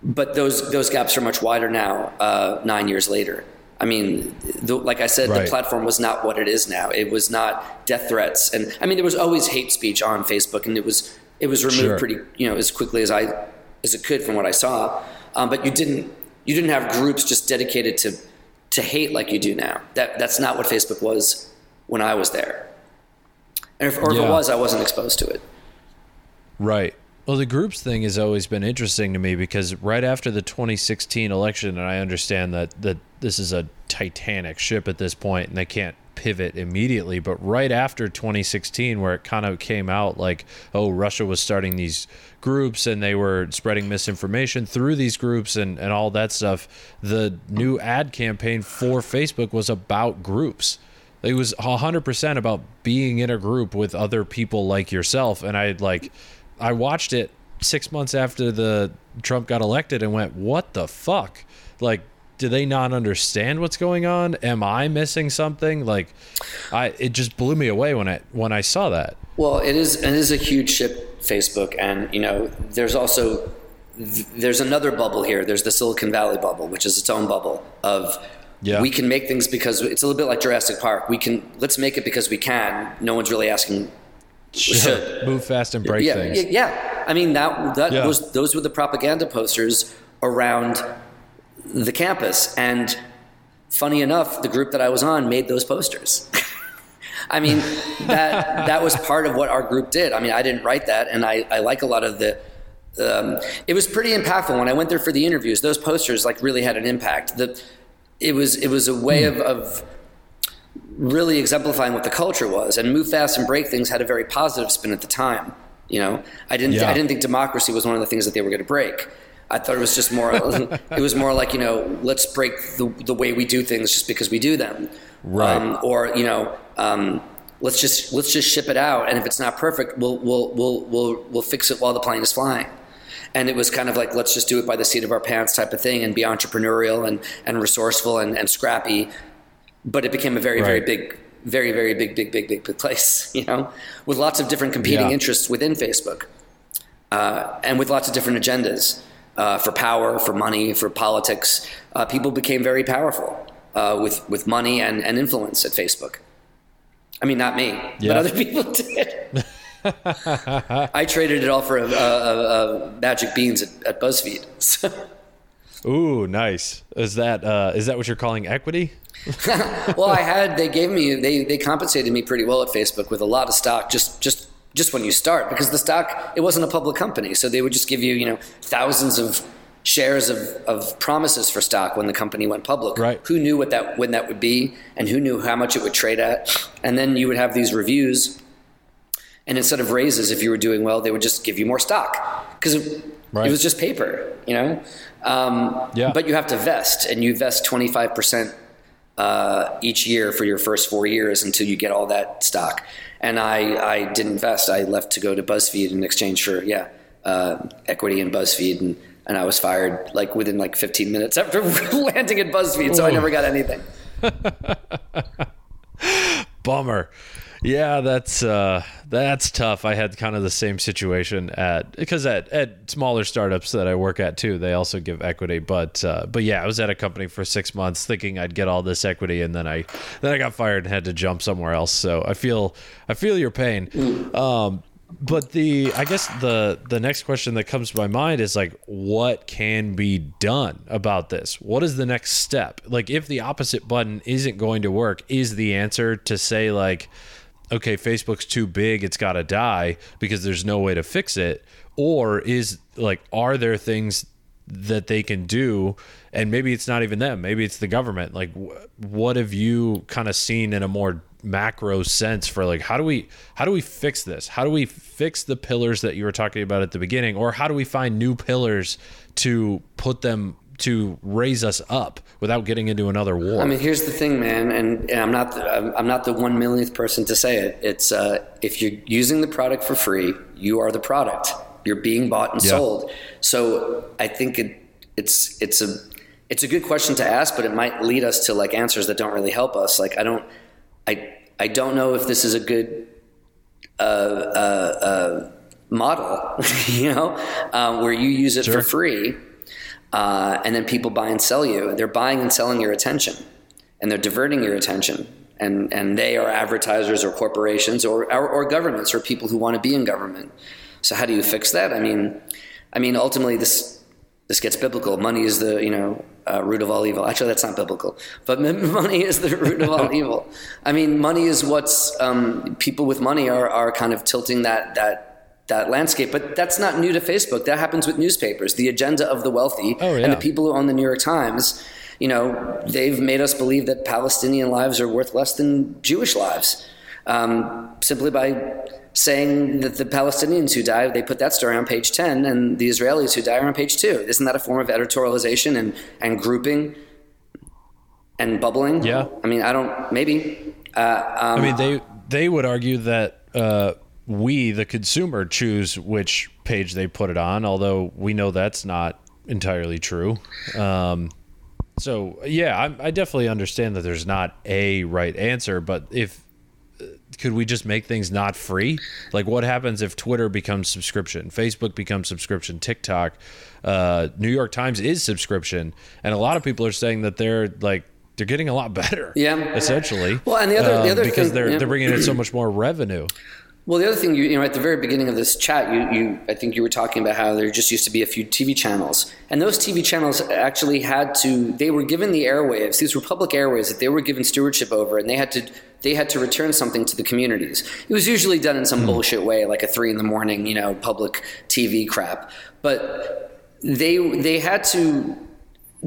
But those those gaps are much wider now, uh, nine years later. I mean, the, like I said, right. the platform was not what it is now. It was not death threats, and I mean, there was always hate speech on Facebook, and it was it was removed sure. pretty, you know, as quickly as I as it could from what I saw. Um, but you didn't you didn't have groups just dedicated to to hate like you do now. That that's not what Facebook was when I was there. And if, or yeah. if it was, I wasn't exposed to it. Right. Well, the groups thing has always been interesting to me because right after the 2016 election, and I understand that that this is a Titanic ship at this point, and they can't pivot immediately. But right after 2016, where it kind of came out like, oh, Russia was starting these groups and they were spreading misinformation through these groups and, and all that stuff, the new ad campaign for Facebook was about groups. It was 100% about being in a group with other people like yourself. And I like, I watched it six months after the Trump got elected and went, what the fuck? Like, do they not understand what's going on? Am I missing something? Like, I it just blew me away when I when I saw that. Well, it is it is a huge ship, Facebook, and you know, there's also there's another bubble here. There's the Silicon Valley bubble, which is its own bubble of yeah. we can make things because it's a little bit like Jurassic Park. We can let's make it because we can. No one's really asking. <laughs> Should move fast and break yeah, things. Yeah, I mean that that yeah. was those were the propaganda posters around the campus. And funny enough, the group that I was on made those posters. <laughs> I mean, that that was part of what our group did. I mean, I didn't write that, and I, I like a lot of the. Um, it was pretty impactful when I went there for the interviews. Those posters like really had an impact. The it was it was a way of, of really exemplifying what the culture was. And move fast and break things had a very positive spin at the time. You know, I didn't yeah. I didn't think democracy was one of the things that they were going to break. I thought it was just more. <laughs> it was more like you know, let's break the the way we do things just because we do them, right? Um, or you know, um, let's just let's just ship it out, and if it's not perfect, we'll we'll we'll we'll we'll fix it while the plane is flying. And it was kind of like let's just do it by the seat of our pants type of thing, and be entrepreneurial and and resourceful and, and scrappy. But it became a very right. very big very very big big big big big place, <laughs> you know, with lots of different competing yeah. interests within Facebook, uh, and with lots of different agendas uh, for power, for money, for politics. Uh, people became very powerful uh, with with money and, and influence at Facebook. I mean, not me, yeah. but other <laughs> people did. <laughs> I traded it all for a, a, a magic beans at, at BuzzFeed. <laughs> Ooh, nice. Is that uh, is that what you're calling equity? well, I had they gave me they they compensated me pretty well at Facebook with a lot of stock just just just when you start because the stock it wasn't a public company. So they would just give you you know thousands of shares of, of promises for stock when the company went public. Right. Who knew what that when that would be and who knew how much it would trade at? And then you would have these reviews and instead of raises if you were doing well they would just give you more stock because it, right. it, was just paper you know? Um, yeah. but you have to vest and you vest 25% uh, each year for your first four years until you get all that stock and I, I didn't invest. I left to go to BuzzFeed in exchange for yeah uh, equity in BuzzFeed, and and I was fired like within like 15 minutes after <laughs> landing at BuzzFeed. So I never got anything. <laughs> Bummer. Yeah, that's uh, that's tough. I had kind of the same situation at because at, at smaller startups that I work at too. They also give equity, but uh, but yeah, I was at a company for six months thinking I'd get all this equity, and then I then I got fired and had to jump somewhere else. So I feel I feel your pain. Um, but the I guess the the next question that comes to my mind is like what can be done about this? What is the next step? Like if the opposite button isn't going to work, is the answer to say like okay, Facebook's too big, it's got to die because there's no way to fix it? Or is like, are there things that they can do? And maybe it's not even them, maybe it's the government. Like, wh- what have you kind of seen in a more macro sense for like how do we how do we fix this how do we fix the pillars that you were talking about at the beginning or how do we find new pillars to put them to raise us up without getting into another war. I mean, here's the thing, man, and, and I'm not the, I'm not the one millionth person to say it. It's uh, if you're using the product for free, you are the product. You're being bought and yeah. sold. So I think it it's it's a it's a good question to ask, but it might lead us to like answers that don't really help us. Like I don't I I don't know if this is a good uh, uh, uh model, <laughs> you know, um, where you use it sure. for free uh, and then people buy and sell you. They're buying and selling your attention, and they're diverting your attention. And, and they are advertisers or corporations or, or, or governments or people who want to be in government. So how do you fix that? I mean, I mean, ultimately this this gets biblical. Money is the you know uh, root of all evil. Actually, that's not biblical, but <laughs> money is the root of all <laughs> evil. I mean, money is what's um, people with money are are kind of tilting that that that landscape. But that's not new to Facebook. That happens with newspapers. The agenda of the wealthy oh, yeah. and the people who own the New York Times, you know, they've made us believe that Palestinian lives are worth less than Jewish lives. Um, simply by saying that the Palestinians who die, they put that story on page 10, and the Israelis who die are on page 2. Isn't that a form of editorialization and, and grouping and bubbling? Yeah. I mean, I don't, maybe. Uh, um, I mean, they they would argue that uh, we, the consumer, choose which page they put it on. Although we know that's not entirely true. Um, so yeah, I, I definitely understand that there's not a right answer, but if could we just make things not free? Like, what happens if Twitter becomes subscription, Facebook becomes subscription, TikTok, uh, New York Times is subscription, and a lot of people are saying that they're like they're getting a lot better. Yeah, essentially. Well, and the other, um, the other because thing, they're yeah. they're bringing in so much more revenue. Well, the other thing, you, you, know, at the very beginning of this chat, you, you, I think you were talking about how there just used to be a few TV channels, and those TV channels actually had to, they were given the airwaves. These were public airwaves that they were given stewardship over, and they had to, they had to return something to the communities. It was usually done in some mm. bullshit way, like a three in the morning, you know, public TV crap. But they, they had to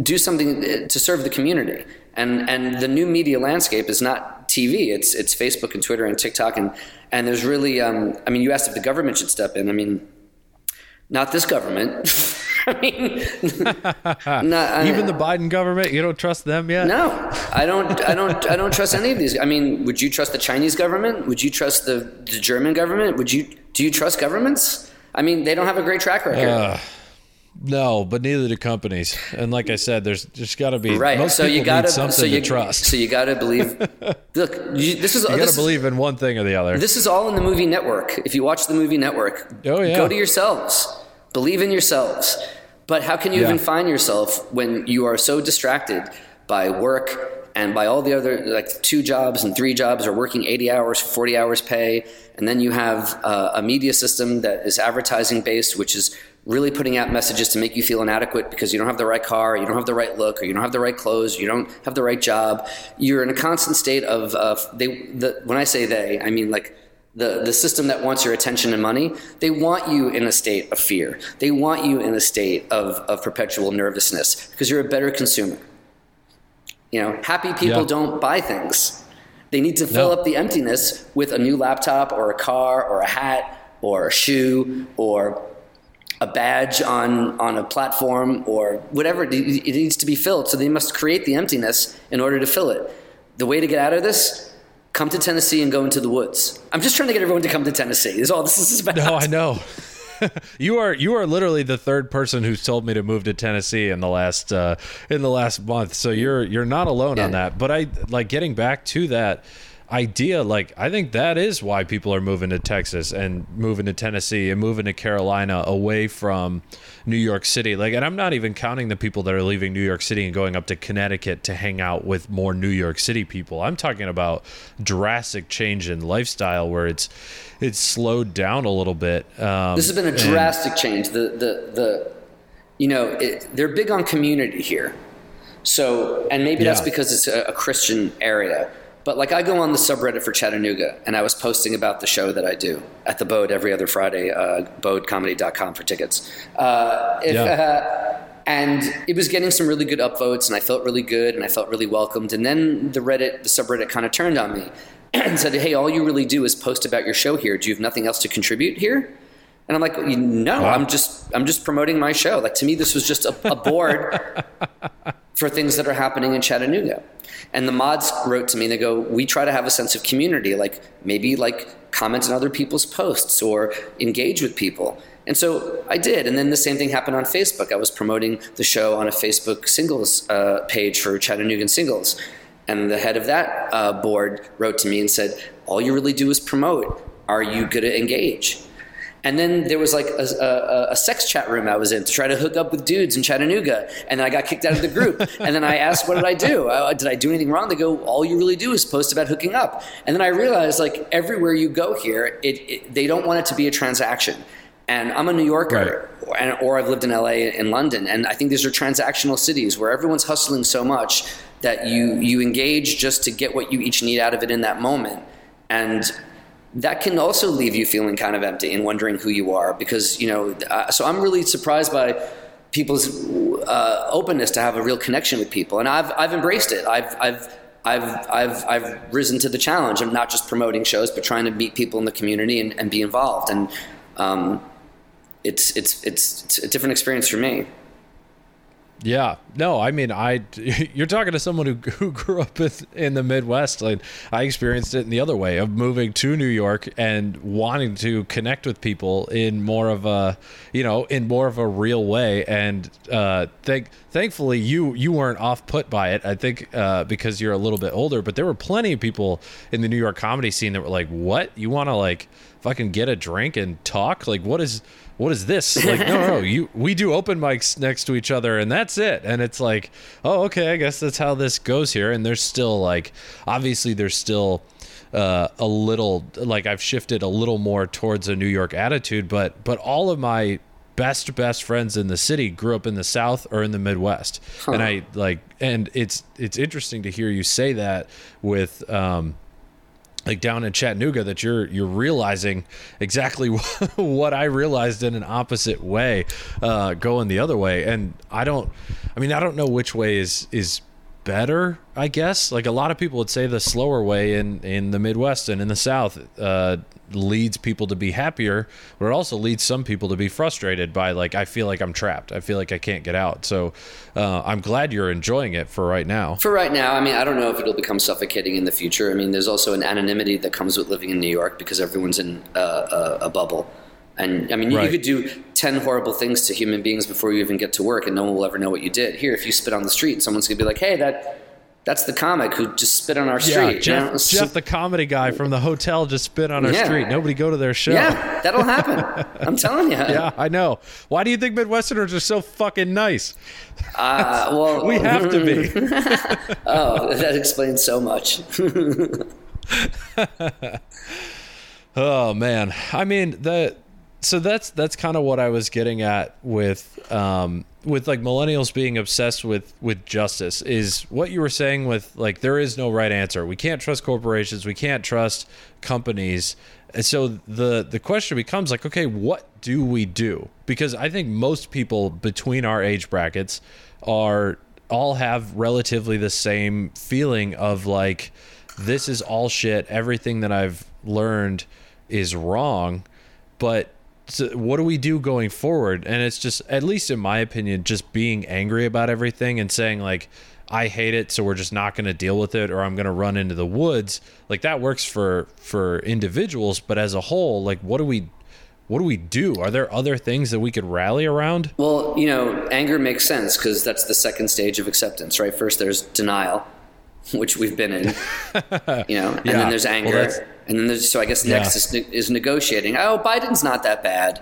do something to serve the community, and and the new media landscape is not TV. It's it's Facebook and Twitter and TikTok and and there's really, um, I mean, you asked if the government should step in. I mean, not this government. <laughs> I mean, <laughs> not, even the Biden government. You don't trust them yet? No, I don't. I don't. I don't trust any of these. I mean, would you trust the Chinese government? Would you trust the, the German government? Would you? Do you trust governments? I mean, they don't have a great track record. Uh, no, but neither do companies. And like I said, there's just got to be right. Most so you got to something so you, to trust. So you got to believe. <laughs> Look, you, this is you got to believe in one thing or the other. This is all in the movie network. If you watch the movie network, oh yeah, go to yourselves. Believe in yourselves. But how can you yeah. even find yourself when you are so distracted by work and by all the other like two jobs and three jobs or working 80 hours 40 hours pay and then you have uh, a media system that is advertising based which is really putting out messages to make you feel inadequate because you don't have the right car, you don't have the right look, or you don't have the right clothes, you don't have the right job. You're in a constant state of uh, they. The, when I say they, I mean like the, the system that wants your attention and money, they want you in a state of fear. They want you in a state of, of perpetual nervousness because you're a better consumer. You know, happy people yeah. don't buy things. They need to fill no. up the emptiness with a new laptop or a car or a hat or a shoe or a badge on, on a platform or whatever. It needs to be filled. So they must create the emptiness in order to fill it. The way to get out of this, come to Tennessee and go into the woods. I'm just trying to get everyone to come to Tennessee. Is all this is about. No, I know. <laughs> you are you are literally the third person who's told me to move to Tennessee in the last uh, in the last month. So you're you're not alone yeah. on that. But I like getting back to that idea like i think that is why people are moving to texas and moving to tennessee and moving to carolina away from new york city. Like and i'm not even counting the people that are leaving new york city and going up to connecticut to hang out with more new york city people. I'm talking about drastic change in lifestyle where it's it's slowed down a little bit um, this has been a drastic and, change. The the the you know it, they're big on community here. So and maybe yeah. that's because it's a, a christian area but like I go on the subreddit for Chattanooga, and I was posting about the show that I do at the Bode every other Friday, uh, bodecomedy.com for tickets. Uh, if, yeah. uh, and it was getting some really good upvotes, and I felt really good, and I felt really welcomed. And then the Reddit, the subreddit, kind of turned on me <clears throat> and said, "Hey, all you really do is post about your show here. Do you have nothing else to contribute here?" And I'm like, "No. I'm just I'm just promoting my show. Like to me, this was just a, a board <laughs> for things that are happening in Chattanooga." And the mods wrote to me and they go, We try to have a sense of community, like maybe like comment on other people's posts or engage with people. And so I did. And then the same thing happened on Facebook. I was promoting the show on a Facebook singles uh, page for Chattanooga singles. And the head of that uh, board wrote to me and said, All you really do is promote. Are you going to engage? And then there was like a, a, a, sex chat room I was in to try to hook up with dudes in Chattanooga. And then I got kicked out of the group. and then I asked, what did I do? Uh, did I do anything wrong? They go, all you really do is post about hooking up. And then I realized like everywhere you go here, it, it they don't want it to be a transaction. And I'm a New Yorker, right. and, or I've lived in LA and London. And I think these are transactional cities where everyone's hustling so much that you, you engage just to get what you each need out of it in that moment. And that can also leave you feeling kind of empty and wondering who you are because you know uh, so i'm really surprised by people's uh, openness to have a real connection with people and i've i've embraced it i've i've I've, I've, I've risen to the challenge of not just promoting shows, but trying to meet people in the community and, and be involved. And um, it's, it's, it's, it's a different experience for me. Yeah, no, I mean, I <laughs> you're talking to someone who who grew up in, the Midwest. Like I experienced it in the other way of moving to New York and wanting to connect with people in more of a, you know, in more of a real way. And uh, thank thankfully you you weren't off put by it. I think uh, because you're a little bit older, but there were plenty of people in the New York comedy scene that were like, "What? You want to like fucking get a drink and talk? Like what is?" What is this? <laughs> Like, no, no, you we do open mics next to each other and that's it. And it's like, oh, okay, I guess that's how this goes here. And there's still like, obviously, there's still uh, a little like I've shifted a little more towards a New York attitude, but but all of my best best friends in the city grew up in the South or in the Midwest, huh. and I like, and it's it's interesting to hear you say that with. Um, like down in Chattanooga that you're you're realizing exactly <laughs> what I realized in an opposite way, uh, going the other way. And I don't, I mean, I don't know which way is is better. I guess like a lot of people would say the slower way in in the Midwest and in the South. Uh, leads people to be happier, but it also leads some people to be frustrated by like I feel like I'm trapped. I feel like I can't get out. So uh, I'm glad you're enjoying it for right now. For right now, I mean, I don't know if it'll become suffocating in the future. I mean, there's also an anonymity that comes with living in New York because everyone's in uh, a, a, bubble. And I mean, you, right. you could do 10 horrible things to human beings before you even get to work, and no one will ever know what you did. Here, if you spit on the street, someone's going to be like, hey, that that's the comic who just spit on our street. Yeah, Jeff, you know? Jeff, the comedy guy from the hotel, just spit on our yeah. street. Nobody go to their show. Yeah, that'll happen. <laughs> I'm telling you. Yeah, I know. Why do you think Midwesterners are so fucking nice? Uh, well, <laughs> we have to be. <laughs> oh, that explains so much. oh man, I mean the so that's that's kind of what I was getting at with um, with like millennials being obsessed with with justice is what you were saying with like there is no right answer. We can't trust corporations. We can't trust companies. And so the the question becomes like, okay, what do we do? Because I think most people between our age brackets are all have relatively the same feeling of like this is all shit. Everything that I've learned is wrong. But so what do we do going forward? And it's just, at least in my opinion, just being angry about everything and saying like, I hate it, so we're just not going to deal with it, or I'm going to run into the woods. Like that works for for individuals, but as a whole, like what do we what do we do? Are there other things that we could rally around? Well, you know, anger makes sense because that's the second stage of acceptance, right? First, there's denial, which we've been in, <laughs> you know, and yeah. then there's anger, well, and then there's so I guess next yeah. is, is negotiating. Oh, Biden's not that bad,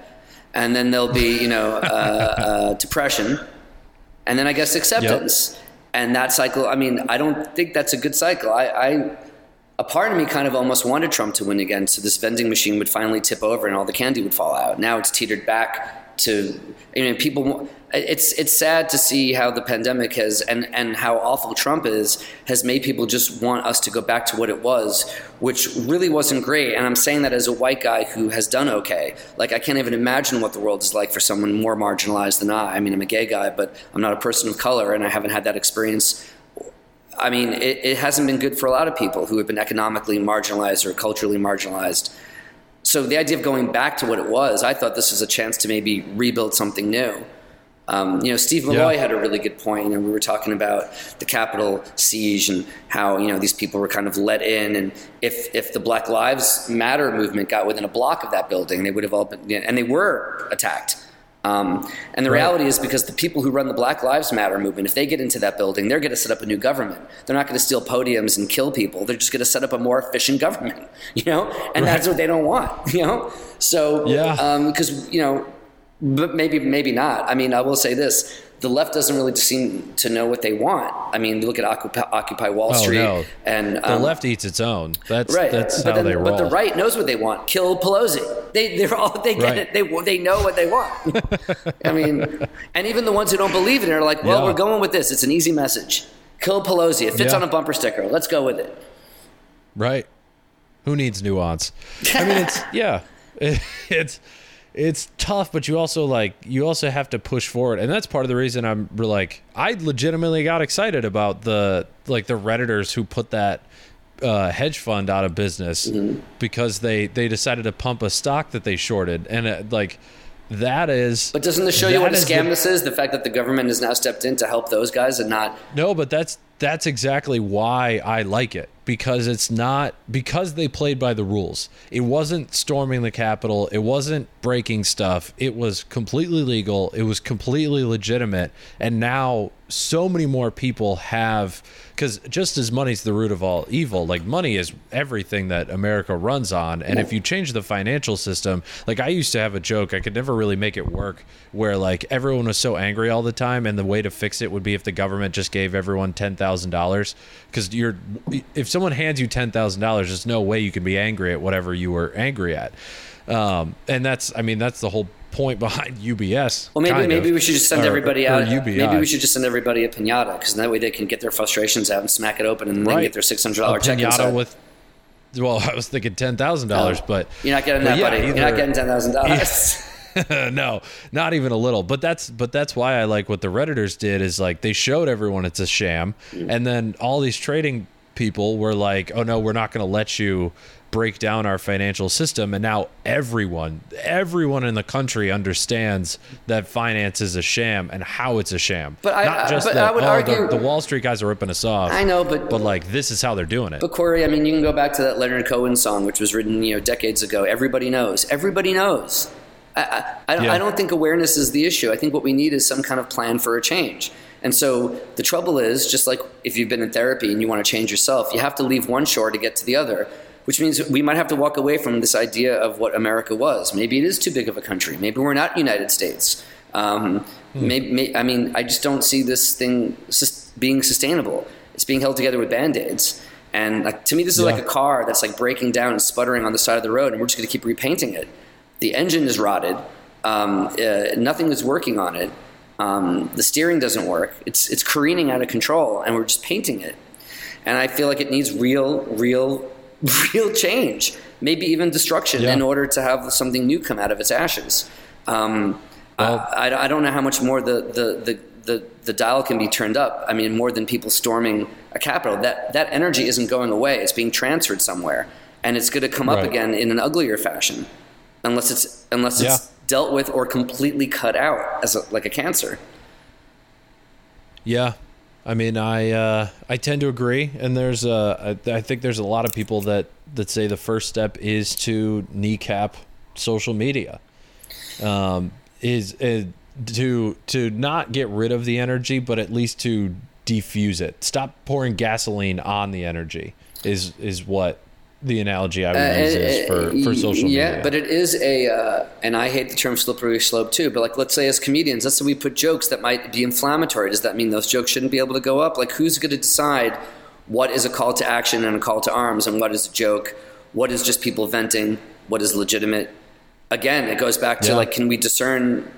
and then there'll be you know uh, uh, <laughs> depression, and then I guess acceptance, yep. and that cycle. I mean, I don't think that's a good cycle. I, I a part of me kind of almost wanted Trump to win again, so this vending machine would finally tip over and all the candy would fall out. Now it's teetered back to. I mean, people it's it's sad to see how the pandemic has and and how awful Trump is has made people just want us to go back to what it was, which really wasn't great. And I'm saying that as a white guy who has done okay. Like I can't even imagine what the world is like for someone more marginalized than I. I mean, I'm a gay guy, but I'm not a person of color, and I haven't had that experience. I mean, it, it hasn't been good for a lot of people who have been economically marginalized or culturally marginalized. So the idea of going back to what it was, I thought this was a chance to maybe rebuild something new. Um, you know, Steve Malloy yeah. had a really good and You know, we were talking about the Capitol siege and how you know these people were kind of let in, and if if the Black Lives Matter movement got within a block of that building, they would have all been, and they were attacked. Um, and the right. reality is because the people who run the Black Lives Matter movement, if they get into that building, they're going to set up a new government. They're not going to steal podiums and kill people. They're just going to set up a more efficient government, <laughs> you know. And right. that's what they don't want, <laughs> you know. So, yeah, because um, you know but maybe maybe not. I mean, I will say this: the left doesn't really seem to know what they want. I mean, look at Occupy, Occupy Wall oh, Street, no. and um, the left eats its own. That's right. That's but how then, they roll. But the right knows what they want: kill Pelosi. They they're all they get right. it. They they know what they want. <laughs> I mean, and even the ones who don't believe in it are like, well, yeah. we're going with this. It's an easy message: kill Pelosi. It fits yeah. on a bumper sticker. Let's go with it. Right. Who needs nuance? I mean, it's <laughs> yeah, it, <laughs> it's it's tough, but you also like you also have to push forward, and that's part of the reason I'm like I legitimately got excited about the like the redditors who put that uh, hedge fund out of business mm-hmm. because they they decided to pump a stock that they shorted, and it, like that is. But doesn't this show you what a scam the- this is? The fact that the government has now stepped in to help those guys and not. No, but that's that's exactly why I like it because it's not because they played by the rules. It wasn't storming the Capitol. It wasn't breaking stuff. It was completely legal. It was completely legitimate. And now so many more people have because just as money's the root of all evil, like money is everything that America runs on. And if you change the financial system, like I used to have a joke, I could never really make it work where like everyone was so angry all the time, and the way to fix it would be if the government just gave everyone ten thousand dollars. Because you're, if someone hands you ten thousand dollars, there's no way you can be angry at whatever you were angry at. Um, and that's, I mean, that's the whole point <laughs> behind UBS. Well, maybe maybe of, we should just send or- everybody out. Maybe we should just send everybody a pinata because that way they can get their frustrations out and smack it open and then Right. get their six hundred dollar check pinata inside. with. Well, <laughs> I was thinking ten thousand dollars, but You're not getting that, yeah, buddy. You're not getting ten thousand dollars. <laughs> no, not even a little. But that's but that's why I like what the redditors did is like they showed everyone it's a sham, and then all these trading people were like, "Oh no, we're not going to let you break down our financial system." And now everyone, everyone in the country understands that finance is a sham and how it's a sham. But I- not I- just but that I would oh, argue- the, the Wall Street guys are ripping us off. I know, but but like this is how they're doing it. But Corey, I mean, you can go back to that Leonard Cohen song, which was written, you know, decades ago. Everybody knows. Everybody knows. I, I, I, don't, Yeah. I don't think awareness is the issue. I think what we need is some kind of plan for a change. And so the trouble is, just like if you've been in therapy and you want to change yourself, you have to leave one shore to get to the other. Which means we might have to walk away from this idea of what America was. Maybe it is too big of a country. Maybe we're not United States. Um, maybe, I mean, I just don't see this thing sus- being sustainable. It's being held together with band aids. And like, to me, this is Yeah. like a car that's like breaking down and sputtering on the side of the road, and we're just going to keep repainting it. The engine is rotted. Um, uh, nothing is working on it. Um, the steering doesn't work. It's it's careening out of control, and we're just painting it. And I feel like it needs real, real, <laughs> real change. Maybe even destruction Yeah. in order to have something new come out of its ashes. Um, Well- I, I, I don't know how much more the, the, the, the, the dial can be turned up. I mean, more than people storming a capital. That, that energy isn't going away. It's being transferred somewhere. And it's going to come up again in an uglier fashion unless it's, unless it's Yeah. Dealt with or completely cut out as a, like a cancer. Yeah, I mean, I uh, I tend to agree, and there's uh, I, I think there's a lot of people that that say the first step is to kneecap social media, um, is uh, to to not get rid of the energy, but at least to defuse it. Stop pouring gasoline on the energy is is what the analogy I would use is for, for social Uh, yeah, media. but it is a, uh, and I hate the term slippery slope too. But like, let's say as comedians, let's say we put jokes that might be inflammatory. Does that mean those jokes shouldn't be able to go up? Like, who's going to decide what is a call to action and a call to arms, and what is a joke? What is just people venting? What is legitimate? Again, it goes back to Yeah. like, can we discern?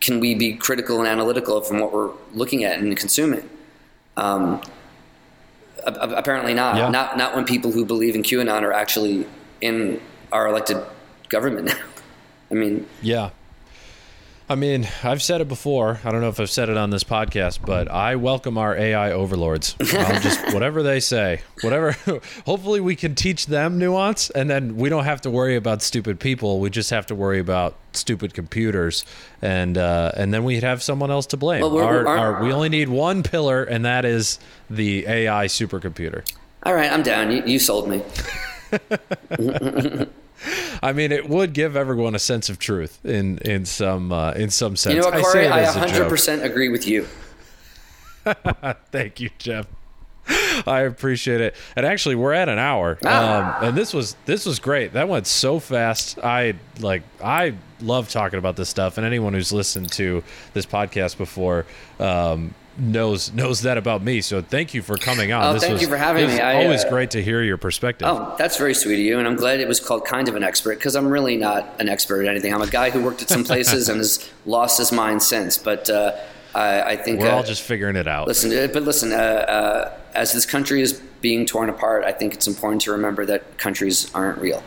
Can we be critical and analytical from what we're looking at and consuming? Um, apparently not. Yeah. Not not when people who believe in QAnon are actually in our elected government now. <laughs> I mean, Yeah. I mean, I've said it before. I don't know if I've said it on this podcast, but I welcome our AI overlords. I'll just <laughs> whatever they say, whatever. <laughs> Hopefully, we can teach them nuance, and then we don't have to worry about stupid people. We just have to worry about stupid computers, and uh, and then we'd have someone else to blame. Well, our- our, we only need one pillar, and that is the AI supercomputer. all right, I'm down. You, you sold me. <laughs> I mean, it would give everyone a sense of truth in in some uh, in some sense. You know what, I Corey? say I as a joke. 100% agree with you. <laughs> Thank you, Jeff. I appreciate it. And actually, we're at an hour, Ah. um, and this was this was great. That went so fast. I like I love talking about this stuff, and anyone who's listened to this podcast before um, knows knows that about me. So thank you for coming on. Oh, this thank was, you for having me. I, always uh, great to hear your perspective. Oh, that's very sweet of you, and I'm glad it was called kind of an expert because I'm really not an expert at anything. I'm a guy who worked at some <laughs> places and has lost his mind since. But uh, I, I think we're uh, all just figuring it out. Listen, uh, but listen, uh, uh, as this country is being torn apart, I think it's important to remember that countries aren't real.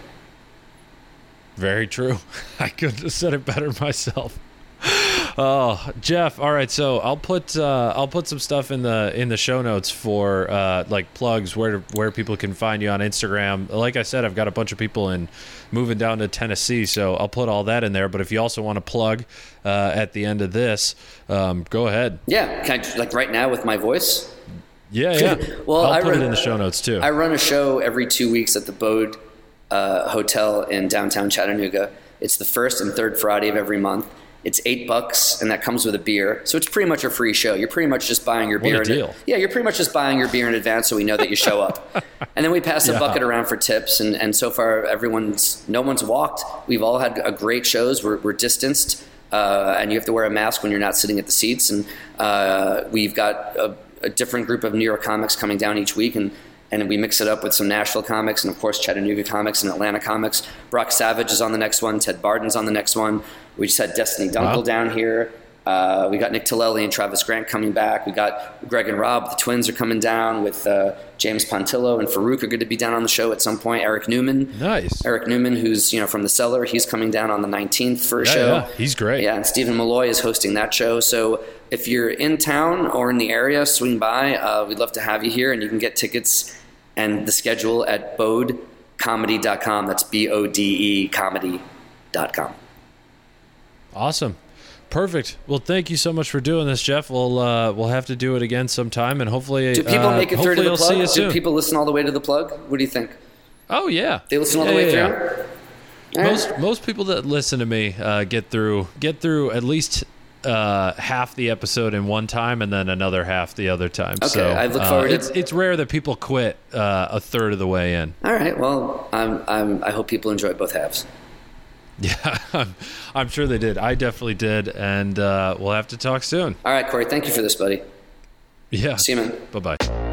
Very true. <laughs> I couldn't have said it better myself. <laughs> Oh, Jeff. All right, so I'll put uh, I'll put some stuff in the in the show notes for uh, like plugs where where people can find you on Instagram. Like I said, I've got a bunch of people in moving down to Tennessee, so I'll put all that in there. But if you also want to plug uh, at the end of this, um, go ahead. Yeah, can I, like right now with my voice. Yeah, yeah. <laughs> well, I'll I put run, it in the show notes too. I run a show every two weeks at the Bode uh, Hotel in downtown Chattanooga. It's the first and third Friday of every month. It's eight bucks, and that comes with a beer. So it's pretty much a free show. You're pretty much just buying your What a beer. in- deal. yeah, you're pretty much just buying your beer in advance, so we know that you show up. <laughs> and then we pass a bucket around for tips. And, and so far, everyone's no one's walked. We've all had a great shows. We're, we're distanced, uh, and you have to wear a mask when you're not sitting at the seats. And uh, we've got a, a different group of New York comics coming down each week, and and we mix it up with some Nashville comics and of course Chattanooga comics and Atlanta comics. Brock Savage is on the next one. Ted Barden's on the next one. We just had Destiny Dunkel Wow. down here. Uh, we got Nick Tillelli and Travis Grant coming back. We got Greg and Rob, the twins, are coming down with uh, James Pontillo and Farouk are going to be down on the show at some point. Eric Newman, nice. Eric Newman, who's you know from the cellar, he's coming down on the 19th for a Yeah, show. yeah, he's great. Yeah, and Stephen Malloy is hosting that show. So if you're in town or in the area, swing by. Uh, we'd love to have you here, and you can get tickets and the schedule at bodecomedy.com. That's B O D E comedy.com. Awesome. Perfect. Well, thank you so much for doing this, Jeff. We'll uh, we'll have to do it again sometime, and hopefully, Do people uh, make it through to the I'll see you plug? Do soon. people listen all the way to the plug? What do you think? oh yeah, They listen all the way yeah, through? yeah. All right. Most most people that listen to me uh, get through get through at least uh, half the episode in one time, and then another half the other time. Okay, so I look uh, forward to- it's it's rare that people quit uh, a third of the way in. All right. Well, I'm, I'm, I hope people enjoy both halves. <laughs> Yeah, I'm, I'm sure they did. I definitely did, and uh, we'll have to talk soon. All right, Corey. Thank you for this, buddy. Yeah. See you, man. Bye bye.